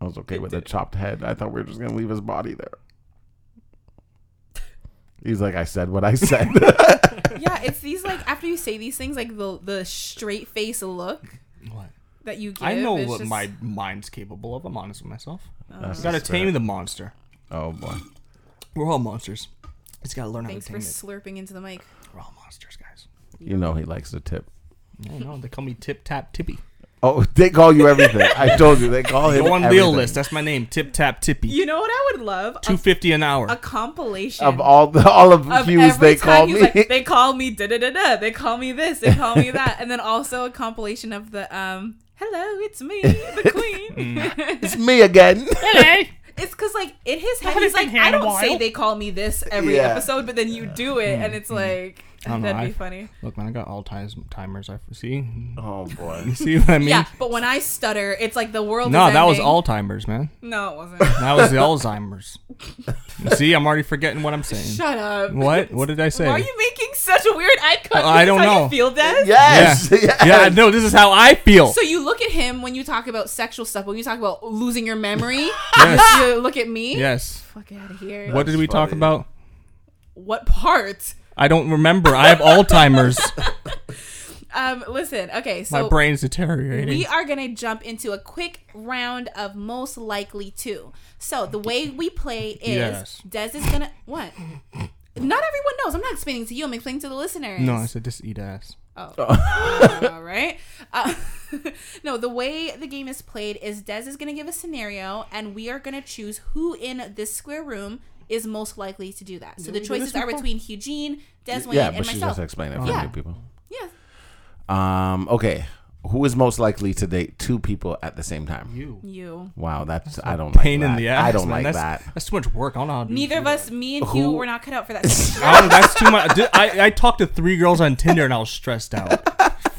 I was okay with the chopped head. I thought we were just gonna leave his body there. He's like, I said what I said. yeah, it's these like after you say these things, like the the straight face look What? that you give. I know is what just- my mind's capable of. I'm honest with myself. Oh. That's Gotta the spirit. tame the monster. Oh boy. We're all monsters. It's gotta learn Thanks how for to tame it. slurping into the mic. We're all monsters, guys. You know he likes the tip. I know. They call me Tip Tap Tippy. Oh, they call you everything. I told you they call him Go on everything. Leo list. That's my name. Tip Tap Tippy. You know what I would love? Two fifty an hour. a compilation of all the all of, of Hughes they call me. like, they call me da da da da. They call me this. They call me that. And then also a compilation of the um, hello, it's me, the queen. Mm. it's me again. It's because like in his head, he's like, I don't say they call me this every Yeah. episode, but then you do it, and mm. it's mm. like I don't know, that'd be I- funny. Look, man, I got all times timers. I see. Oh boy. You see what I mean? Yeah, but when I stutter, it's like the world. No, is that was ending. Alzheimer's, man. No, it wasn't. That was the Alzheimer's. See, I'm already forgetting what I'm saying. Shut up. What? What did I say? Why are you making such a weird eye contact? Uh, I don't Is how know. You feel that? Yes. Yeah. yes. Yeah, no, this is how I feel. So you look at him when you talk about sexual stuff. When you talk about losing your memory, Yes. you look at me. yes. Fuck out of here. What did we talk about? What part? I don't remember. I have Alzheimer's. Um, listen. Okay, so My so brain's deteriorating. we are gonna jump into a quick round of most likely to. So the way we play is Yes. Des is gonna what? Not everyone knows. I'm not explaining to you. I'm explaining to the listeners. no, I said just eat ass. Oh. All right. Uh, no, the way the game is played is Des is going to give a scenario, and we are going to choose who in this square room is most likely to do that. So the choices are between Eugene, Deswayne, yeah, and but she myself. just explained it for Yeah. new people. yeah. Um, okay. Who is most likely to date two people at the same time? You. You. Wow, that's, I don't Pain like in that. the ass. I don't man. like that's, that. That's too much work. I don't know how to Neither do of us, me and Who- Hugh, were not cut out for that. I don't- that's too much. Dude, I, I talked to three girls on Tinder and I was stressed out.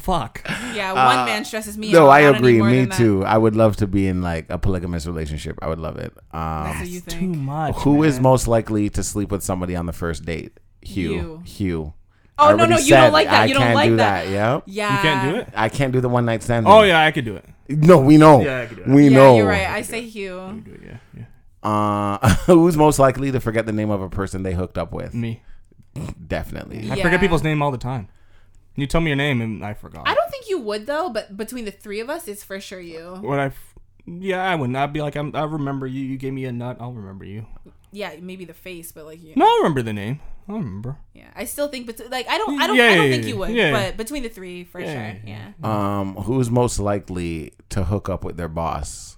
Fuck. yeah, one man stresses me No, out. I agree. Me than that. too. I would love to be in like a polygamous relationship. I would love it. That's Um, what you Too much. who is man. most likely to sleep with somebody on the first date? Hugh. You. Hugh. Oh, no, no, you don't like that. I You don't like do that. Yeah. Yeah. You can't do it? I can't do the one night stand. Oh, yeah, I could do it. No, we know. Yeah, I can do it. We yeah, know. you're right. I say Hugh. Do it, yeah, yeah. Uh, who's most likely to forget the name of a person they hooked up with? Me. Definitely. I Yeah. forget people's name all the time. You tell me your name and I forgot. I don't think you would though, but between the three of us, it's for sure you. When I, f- yeah, I would not be like I'm. I remember you. You gave me a nut. I'll remember you. Yeah, maybe the face, but like you. No, I remember the name. I remember. Yeah, I still think, but like I don't, I don't, Yeah, I don't yeah, think you would. yeah. But between the three, for Yeah, sure. yeah, Yeah. Um, who's most likely to hook up with their boss?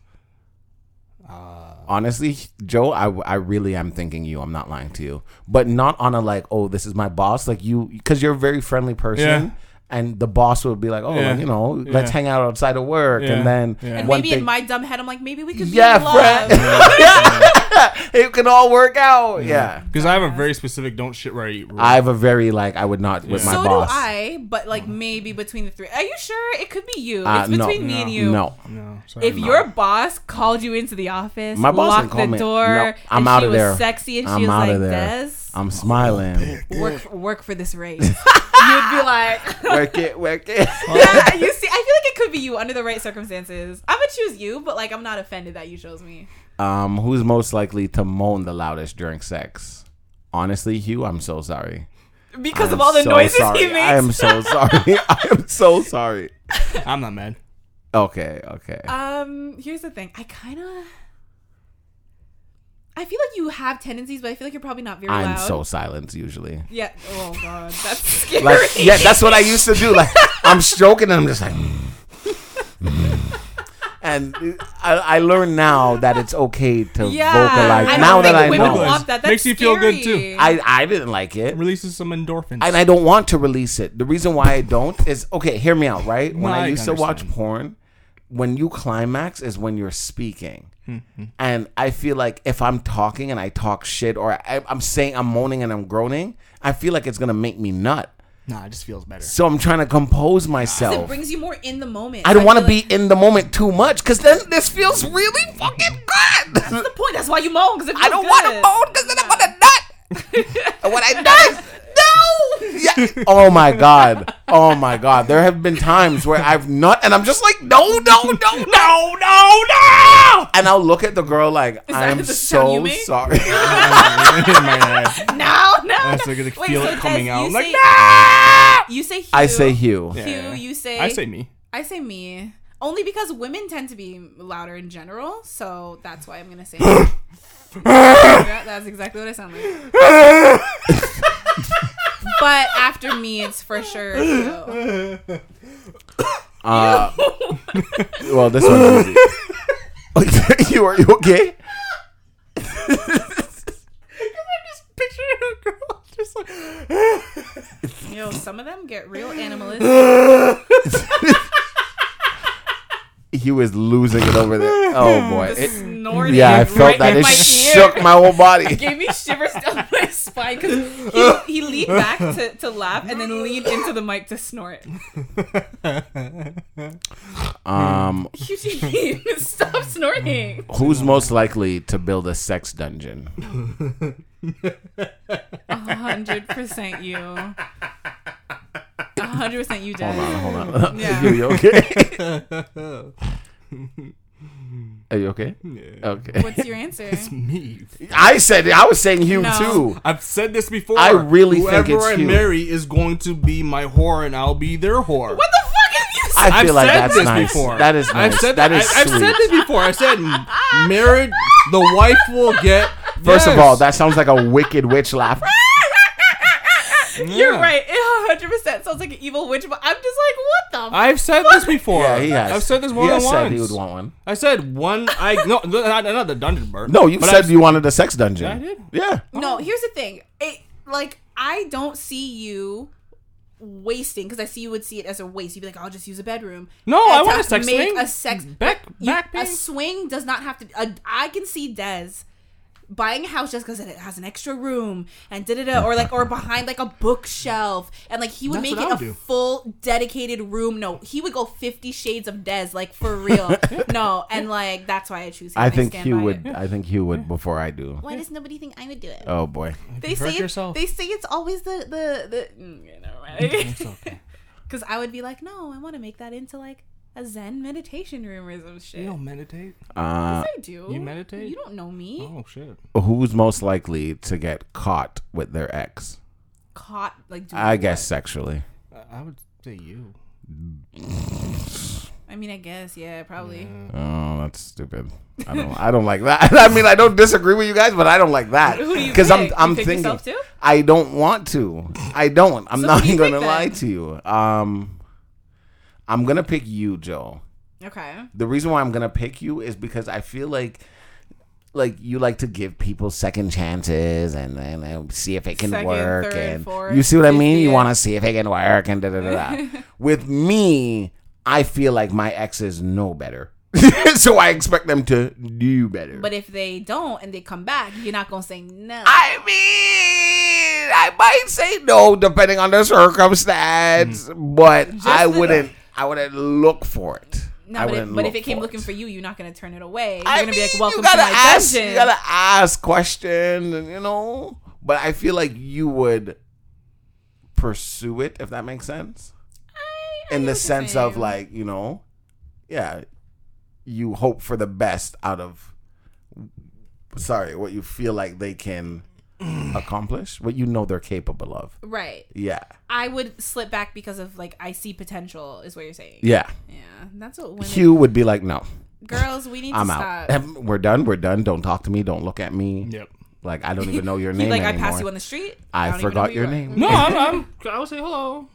Uh, Honestly, Joe, I, I really am thinking you. I'm not lying to you, but not on a like, oh, this is my boss. Like you, because you're a very friendly person, Yeah. And the boss would be like, oh, Yeah. like, you know, let's hang out outside of work, Yeah. and then Yeah. And maybe thing, in my dumb head, I'm like, maybe we could be yeah, in love. friend, it can all work out. Yeah, Because I have a very specific don't shit where I eat rule. I have a very like, I would not with Yeah. my so boss. do I, but like maybe between the three. Are you sure it could be you? Uh, it's no. between me and you. No, no, sorry. If your boss called you into the office, My boss locked didn't call the me- door, No, I'm and outta she was there. sexy, and she I'm was outta like, there. "Des, I'm smiling. work work for this race." You'd be like, work it, work it. "Yeah." You see, I feel like it could be you under the right circumstances. I'm gonna choose you, but like I'm not offended that you chose me. Um, who's most likely to moan the loudest during sex? Honestly, Hugh, I'm so sorry. Because of all the so noises sorry. he makes. I am so sorry. I am so sorry. I'm not mad. Okay, okay. Um, here's the thing. I kind of. I feel like you have tendencies, but I feel like you're probably not very I'm loud. so silent usually. Yeah. Oh god, that's scary. Like, yeah, that's what I used to do. Like, I'm stroking and I'm just like. Mm. And I, I learned now that it's okay to yeah. vocalize. I don't now that think I women know, want that. That's Makes you feel good, too. I I didn't like it. It releases some endorphins. and I don't want to release it. The reason why I don't is okay. Hear me out, right? When No, I I used to watch understand. porn, when you climax is when you're speaking, Mm-hmm. and I feel like if I'm talking and I talk shit or I, I'm saying I'm moaning and I'm groaning, I feel like it's gonna make me nut. Nah, it just feels better. So I'm trying to compose myself. it brings you more in the moment. I don't want to feel like be in the moment too much because then this feels really fucking good. That's the point. That's why you moan. Because I don't want to moan because then I'm gonna nut. and when I nut, no. Yeah. Oh my god. Oh my god. There have been times where I've nut and I'm just like, no, no, no, no, no, no. And I'll look at the girl like, I'm the sound you so sorry. in my head. No, no. I no. still get to Wait, feel so it coming out. You I'm like, say, you say Hugh. I say Hugh. Hugh. Yeah. You say. I say me. I say me. Only because women tend to be louder in general, so that's why I'm gonna say. Yeah, that's exactly what I sound like. but after me, it's for sure. Hugh. Uh, well, this one's easy. you are you okay? just picturing a girl just like. Yo, some of them get real animalistic. Hugh was losing it over there. Oh boy. The It- snorting yeah, I right felt that it my ear. shook my whole body. It gave me shivers down my spine because he, he leaned back to, to laugh and then leaned into the mic to snort. Um, Eugene, stop snorting. who's most likely to build a sex dungeon? A hundred percent you. A hundred percent you, Hold Dad. on, hold on. Yeah. you, you okay? Are you okay? Okay. What's your answer? It's Me. I said it. I was saying Hugh No. too. I've said this before. I really think Whoever it's I you. marry is going to be my whore, and I'll be their whore. What the fuck have you said? I feel I've like said that's this nice. before. That is nice. I've said that that. is I, have sweet. said this before. I said m- married, the wife will get. First of all, that sounds like a wicked witch laugh. You're Yeah. right. It 100% sounds like an evil witch, but I'm just like, what the? I've said this before. Yeah, he has. I've said this more he than has once. said he would want one. I said one. I no, not, not the dungeon bird. No, you but said I've- you wanted a sex dungeon. Yeah, I did. Yeah. No, here's the thing. It like I don't see you wasting because I see you would see it as a waste. You'd be like, I'll just use a bedroom. No, And I to want a sex make swing. a sex back you- a swing does not have to. A, I can see Des buying a house just because it has an extra room and da da da, or like or behind like a bookshelf, and like he would That's make it I a would do. full dedicated room. No, he would go Fifty Shades of Des, like for real. no, and like that's why I choose. Him. I think stand Hugh by would. it. I think he would before I do. Why does nobody think I would do it? Oh boy. They say hurt it, yourself. they say it's always the the the mm, you know right okay. because I would be like no I want to make that into like a Zen meditation room or some shit. You don't meditate. Uh, Yes, I do. you meditate? You don't know me. Oh shit. who's most likely to get caught with their ex? Caught like. Doing I what? guess sexually. I- I would say you. I mean, I guess yeah, probably. Oh, that's stupid. I don't. I don't like that. I mean, I don't disagree with you guys, but I don't like that Who do you because I'm. I'm You pick thinking. too? I don't want to. I don't. I'm So not who do you gonna lie to you. Um, I'm gonna pick you, Joe. Okay. The reason why I'm gonna pick you is because I feel like. Like you like to give people second chances and then uh, see if it can Second, work third, and fourth, you see what I mean. fifth, You want to see if it can work and da da da. da. With me, I feel like my exes know better, so I expect them to do better. But if they don't and they come back, you're not gonna say no. I mean, I might say no depending on the circumstance, but I wouldn't. I wouldn't look for it. no, I but if, wouldn't but if it came for looking it. for you, you're not gonna turn it away. You're I gonna be like, "Welcome you gotta to my ask, dungeon." You gotta ask question, and you know. But I feel like you would pursue it if that makes sense. I- I In get the sense of like, you know, yeah, you hope for the best out of. Sorry, what you feel like they can accomplish, what you know they're capable of. right. Yeah, I would slip back because of like I see potential, is what you're saying. yeah. Yeah, that's what women. Hugh would be like, no, Girls, we need I'm to out. stop. We're done. We're done. Don't talk to me. Don't look at me. Yep. Like I don't even know your name be like, I anymore. pass you on the street. I don't even know forgot your you name. No, I'm, I'm. I would say hello.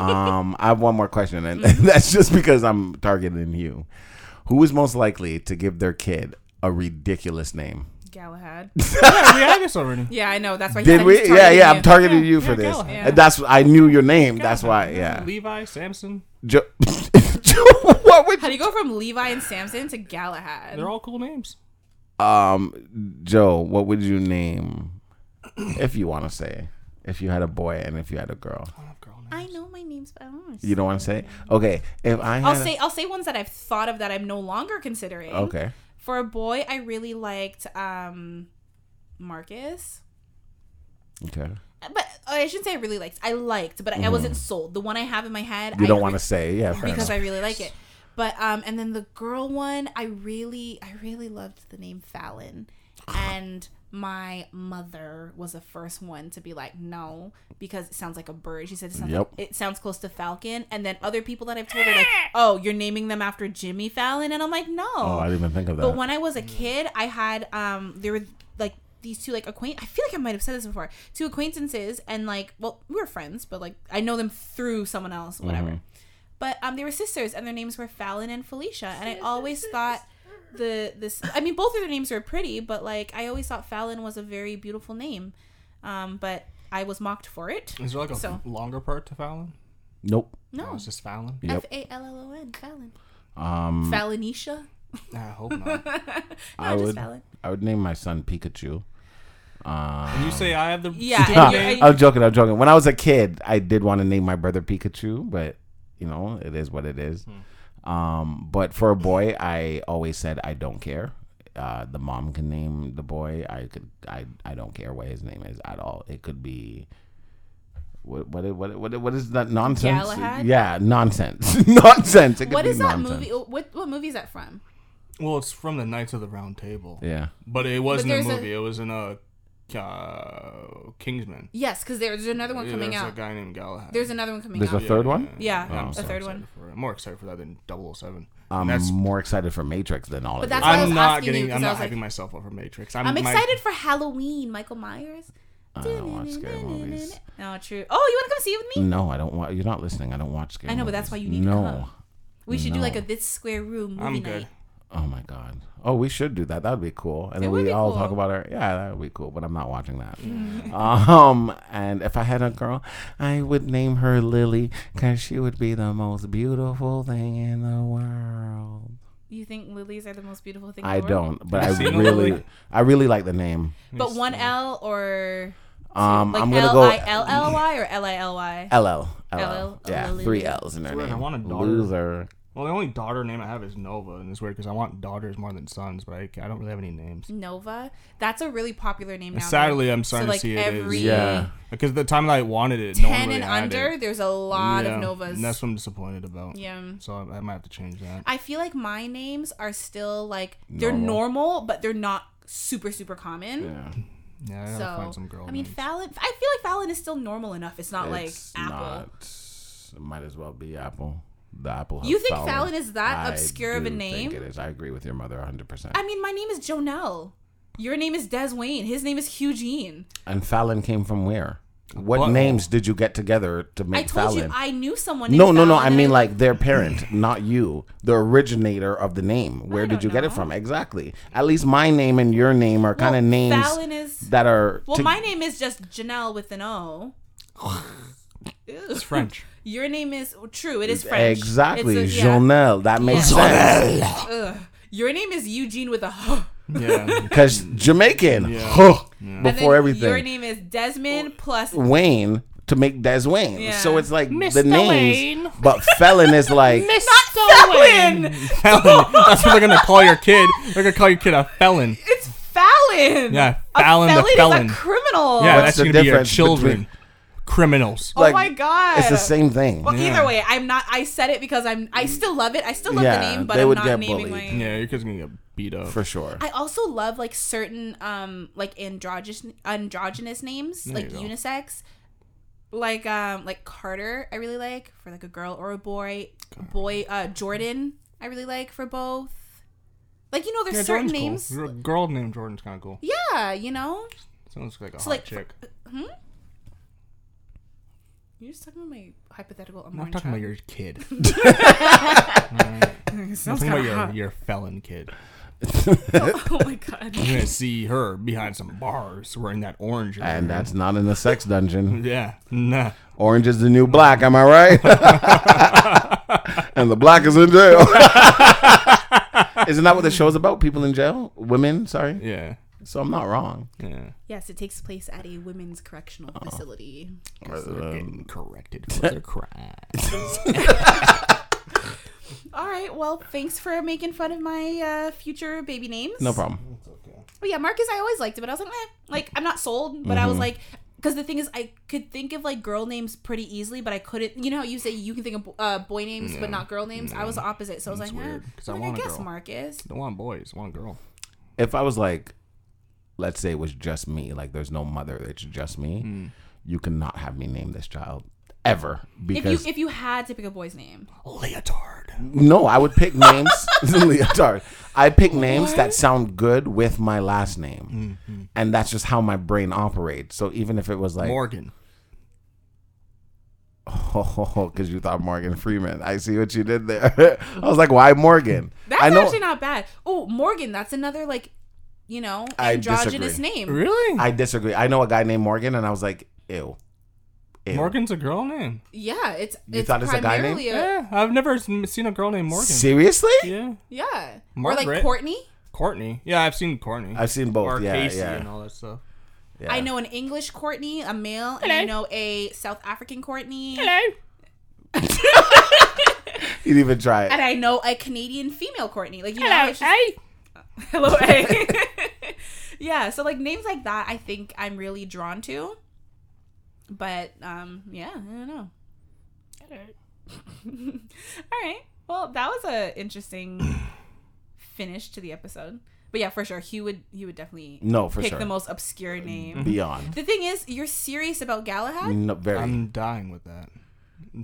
um, I have one more question, and that's just because I'm targeting you. Who is most likely to give their kid a ridiculous name? Galahad. yeah, we had this already. Yeah, I know. That's why. Did we? he's Yeah, yeah. I'm you. targeting you for Yeah, this. Galahad. Yeah. And That's I knew your name. That's why. Yeah. Levi, Samson. Jo- what would How do you go from Levi and Samson to Galahad? They're all cool names. um Joe? What would you name if you want to say if you had a boy and if you had a girl? I don't have girl. I know my names, but I don't want to You don't want to say? Okay. If I. I'll a- say I'll say ones that I've thought of that I'm no longer considering. okay. For a boy, I really liked um Marcus. Okay. But I shouldn't say I really liked. I liked, but I wasn't sold. The one I have in my head, Mm-hmm. You I don't want to say, yeah, because enough. I really like it. But um, and then the girl one, I really, I really loved the name Fallon, and my mother was the first one to be like, no, because it sounds like a bird. She said it sounds, Yep. like, it sounds close to Falcon, and then other people that I've told are like, oh, you're naming them after Jimmy Fallon, and I'm like, no. oh, I didn't even think of that. But when I was a kid, I had um there were like these two like acquaint I feel like I might have said this before. Two acquaintances and like well, we were friends, but like I know them through someone else, whatever. Mm-hmm. But um they were sisters and their names were Fallon and Felicia. And I always thought the this I mean both of their names are pretty, but like I always thought Fallon was a very beautiful name. Um but I was mocked for it. Is there like a So- longer part to Fallon? nope. No. Oh, it's just Fallon. Yep. F A L L O N Fallon. Um, Fallonisha? I hope not. No, I just would. Fallon. I would name my son Pikachu. Um, When you say I have the Yeah, stupid and you're- name, I'm joking. I'm joking. When I was a kid, I did want to name my brother Pikachu, but you know, it is what it is. Um, but for a boy, I always said I don't care. Uh, the mom can name the boy. I could. I. I don't care what his name is at all. It could be. What what what what, what is that nonsense? Galahad? Yeah, nonsense. nonsense. It could What be that nonsense. movie? What what movie is that from? well, it's from the Knights of the Round Table, Yeah. but it wasn't a there's a- movie. It was in a uh, Kingsman. Yes, because there's another one Yeah, coming there's out. a guy named Galahad. There's another one coming out. There's out. a third one. Yeah, I'm a so third excited one. For it. I'm more excited for that than 007. I'm That's- more excited for Matrix than all But of that's it. why I was I'm not asking you, getting. 'cause I'm I not was like- hyping myself up for Matrix. I'm, I'm my- excited for Halloween. Michael Myers. I don't watch scary movies. No, true. Oh, you want to come see it with me? No, I don't want. You're not listening. I don't watch scary. I know, but that's why you need to no. come. We should do like a this square room movie I'm night. Good. Oh my god. Oh, we should do that. That would be cool. And It then would we all cool. talk about our. Yeah, that would be cool. But I'm not watching that. Mm. Um, and if I had a girl, I would name her Lily because she would be the most beautiful thing in the world. You think lilies are the most beautiful thing? in I the world? don't, but I Have you seen a really. I really like the name. But one L or Um, like I'm gonna L go I L L Y or L I L Y. LL. LL. LL, Yeah, three L's in her Swear, I name. want a daughter. Loser. Well, the only daughter name I have is Nova, and it's weird because I want daughters more than sons, but I, I don't really have any names. Nova. That's a really popular name now. And though. sadly, I'm starting like, to see it every is. Yeah. Because the time that I wanted it, no one ten really and had under, it. there's a lot Yeah, of Novas. And that's what I'm disappointed about. yeah. So I, I might have to change that. I feel like my names are still like they're Normal. normal, but they're not super super common. Yeah. Yeah, I gotta So find some girl I mean, names. Fallon. I feel like Fallon is still normal enough. It's not It's like Apple. not. It might as well be Apple. The Apple. You think Fallon is that I obscure of a do name? Think it is. I agree with your mother 100. percent I mean, my name is Jonelle. Your name is Des Wayne. His name is Eugene. And Fallon came from where? What Butthole. names did you get together to make I make told Fallon? you I knew someone. Named no, no, no. Fallon I and mean like their parent, not you, the originator of the name. Where I did you don't get it from? Exactly. At least my name and your name are kind of Well, names Fallon is. that are. Well, to- my name is just Janelle with an O. It's French. Your name is true. It is French. Exactly, It's a- yeah. Jonelle. That makes Yeah. sense Ugh. Your name is Eugene with a H. Yeah. because Jamaican. Yeah. Huh, And then Before everything. Your name is Desmond plus. Wayne to make Des Wayne. Yeah. So it's like the Mr. names, Wayne. but Felon is like Fallon. felon. That's what they're gonna call your kid. They're gonna call your kid a felon. It's Fallon. Yeah, A Fallon the felon felon. is a criminal. Yeah, What's that's the gonna be your children. between- Criminals. Oh like, my god. it's the same thing. Well, Yeah. either way, I'm not. I said it because I'm. I still love it. I still love Yeah, the name, but they I'm would not get naming bullied. my. Yeah, your kid's gonna get beat up. For sure. I also love like certain um like androgynous androgynous names There like you go. unisex. Like um like Carter, I really like for like a girl or a boy. Boy, uh Jordan, I really like for both. Like you know, there's Yeah, certain Jordan's names. Cool. Gr- Girl named Jordan's kind of cool. Yeah, you know. Sounds like a So hot like, chick. hmm. You're just talking about my hypothetical I'm unborn not talking about your kid. Sounds I'm talking about your, your felon kid. oh my god. You're gonna see her behind some bars wearing that orange. and that's not in the sex dungeon. yeah, nah. Orange is the new black, am I right? and the black is in jail. Isn't that what the show's about? People in jail? Women, sorry. Yeah, So I'm not wrong. yeah. Yes, it takes place at a women's correctional Oh. facility. They're Um, getting corrected for their crimes. All right. Well, thanks for making fun of my uh, future baby names. No problem. But yeah, Marcus, I always liked it, but I was like, eh, like I'm not sold. But I was like, because the thing is, I could think of like girl names pretty easily, but I couldn't. You know how you say you can think of uh, boy names, but not girl names. I was the opposite, so I was That's like, eh. weird, 'cause I, I was like, want I a guess girl. Marcus. Don't want boys, want a girl. If I was like, let's say it was just me, like there's no mother, it's just me, Hmm. you cannot have me name this child ever If you if you had to pick a boy's name, Leotard. no, I would pick names. Leotard. I pick names that sound good with my last name, Mm-hmm. and that's just how my brain operates. So even if it was like, Morgan. oh, because you thought Morgan Freeman, I see what you did there. I was like, why Morgan? that's I know. actually not bad. Oh, Morgan, that's another like, you know, I androgynous disagree. name. Really? I disagree. I know a guy named Morgan, and I was like, ew. Ew. Morgan's a girl name. Yeah, it's You it's thought it's a guy name? a, Yeah, I've never seen a girl named Morgan. Seriously? Yeah, yeah, or like Courtney. Courtney. Yeah, I've seen Courtney. I've seen both. or yeah, Casey yeah. and all that stuff. yeah. I know an English Courtney, a male, and I know a South African Courtney, Hello. You didn't even try it. and I know a Canadian female Courtney. Like you know, just, Hey. hello, A. yeah, so like names like that, I think I'm really drawn to. But um, yeah, I don't know. All right. Well, that was a interesting finish to the episode. But yeah, for sure, he would he would definitely No, for pick sure. the most obscure name. Beyond. The thing is, you're serious about Galahad. No, very. I'm dying with that.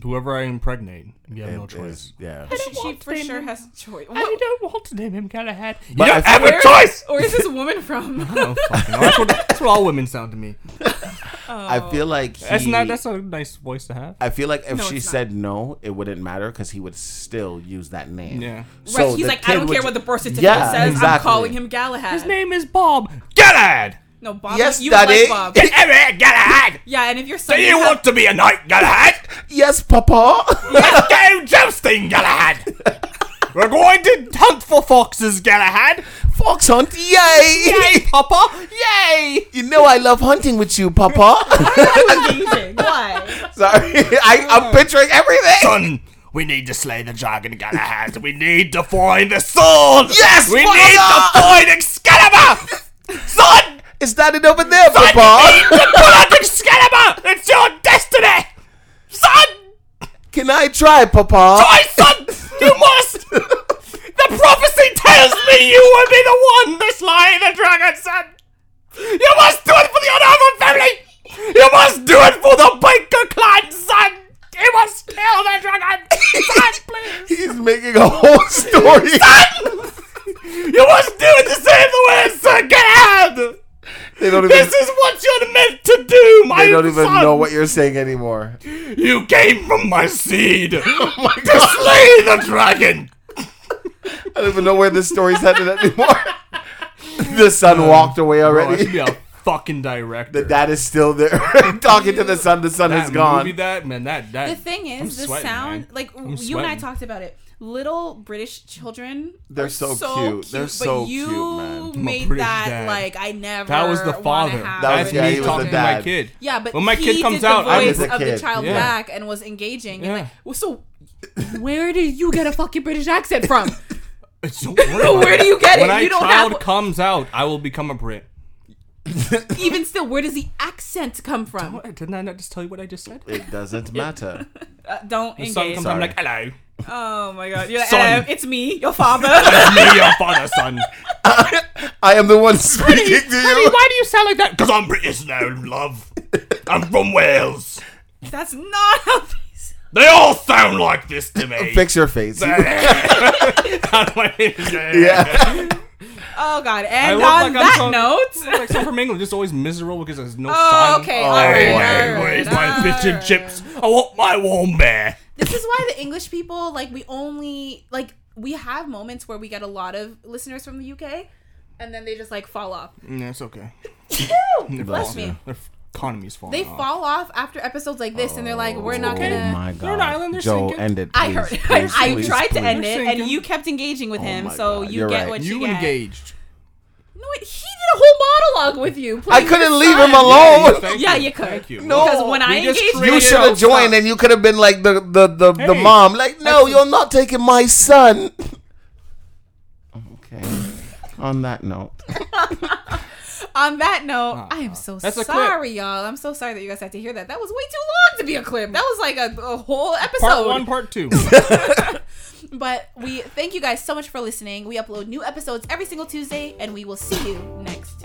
Whoever I impregnate, you have no It choice. is- yeah. She, she for sure name has choice. I What, don't want to name him Galahad. You But don't I have feel- a choice. where is this woman from? Oh, fucking hell. That's what, that's what all women sound to me. I feel oh. like he, That's not. That's a nice voice to have. I feel like if No, she it's not. said no, it wouldn't matter because he would still use that name. Yeah. So right, he's the like, I kid don't would care ju- what the birth certificate Yeah, says. I'm exactly. calling him Galahad. His name is Bob Galahad. No, Bob. Yes, you would Daddy. like Bob. Eh, Galahad. Yeah, and if your son Do you didn't have- want to be a knight, Galahad? Yes, Papa. Let's go jousting, Galahad. We're going to hunt for foxes, Galahad. Fox hunt, yay! Yay, Papa! Yay! You know I love hunting with you, Papa. engaging. Why? Sorry, I, I'm oh. picturing everything. Son, we need to slay the dragon, Galahad. We need to find the sword. Yes, we Father! need to find Excalibur. Son, Is that it over there, son, Papa? you need to pull out Excalibur. It's your destiny, son. Can I try, Papa? My son, you must. The prophecy tells me you will be the one to slay the dragon, son. You must do it for the honor of our family. You must do it for the Baker clan, son. You must kill the dragon, son, please. He's making a whole story. Son! You must do it to save the world, son. Get out. They don't even. This is what you're meant to do, my They don't even son. know what you're saying anymore. You came from my seed Oh my to god! slay the dragon. I don't even know where this story's headed anymore. the son uh, walked away Bro, I already. should be a fucking director. the dad is still there, talking to the son. The son that is gone. Movie, that man, that that. The thing is, I'm the sweating, sound, man. like I'm you and I talked about it. Little British children, They're are so cute. They're but so you cute, man. I'm made that dad. like I never. That was the father. That was- That's yeah, me talking to my kid. Yeah, but when my he kid comes out, the I voice was a of the child Yeah. back and was engaging. And like, well, so where did you get a fucking British accent from? It's so weird. Where do you get it? When my You don't child have- comes out, I will become a Brit. Even still, where does the accent come from? What? Didn't I not just tell you what I just said? It doesn't matter. Uh, don't The son engage. comes I'm Sorry. like, hello. Oh my god! You're Son. "Uh, it's me, your father. It's me, your father, son. I am the one speaking to Honey, you. why do you sound like that? Because I'm British now, love. I'm from Wales. That's not how these. They all sound like this to me. Fix your face. yeah. Oh god! I And look on like I'm that some- note. like some from England, just always miserable because there's no Oh, sun. okay. Oh, all right, boy. Where's all my fish and chips? I want my warm bear. This is why the English people like we only like we have moments where we get a lot of listeners from the UK, and then they just like fall off. Mm, yeah, it's okay. Bless me. Their economy's falling They off. fall off after episodes like this, and they're like, "We're not Oh gonna." my god. They're an island, they're Joe, sinking. end it. I please, heard. please, I please, tried to end it, and you kept engaging with oh him, so God, you you're get right. what You you, get. engaged. No, wait, he did a whole monologue with you. I couldn't leave son. him alone. Thank Yeah, you could. Thank you. No. Because when I engaged You should have joined, and you could have been like the the the, the mom. Like, no, you're not taking my son. Okay. On that note, On that note. I am so That's a clip. sorry, y'all. I'm so sorry that you guys had to hear that. That was way too long to be a clip. That was like a, a whole episode. Part one, part two. But we thank you guys so much for listening. We upload new episodes every single Tuesday, and we will see you next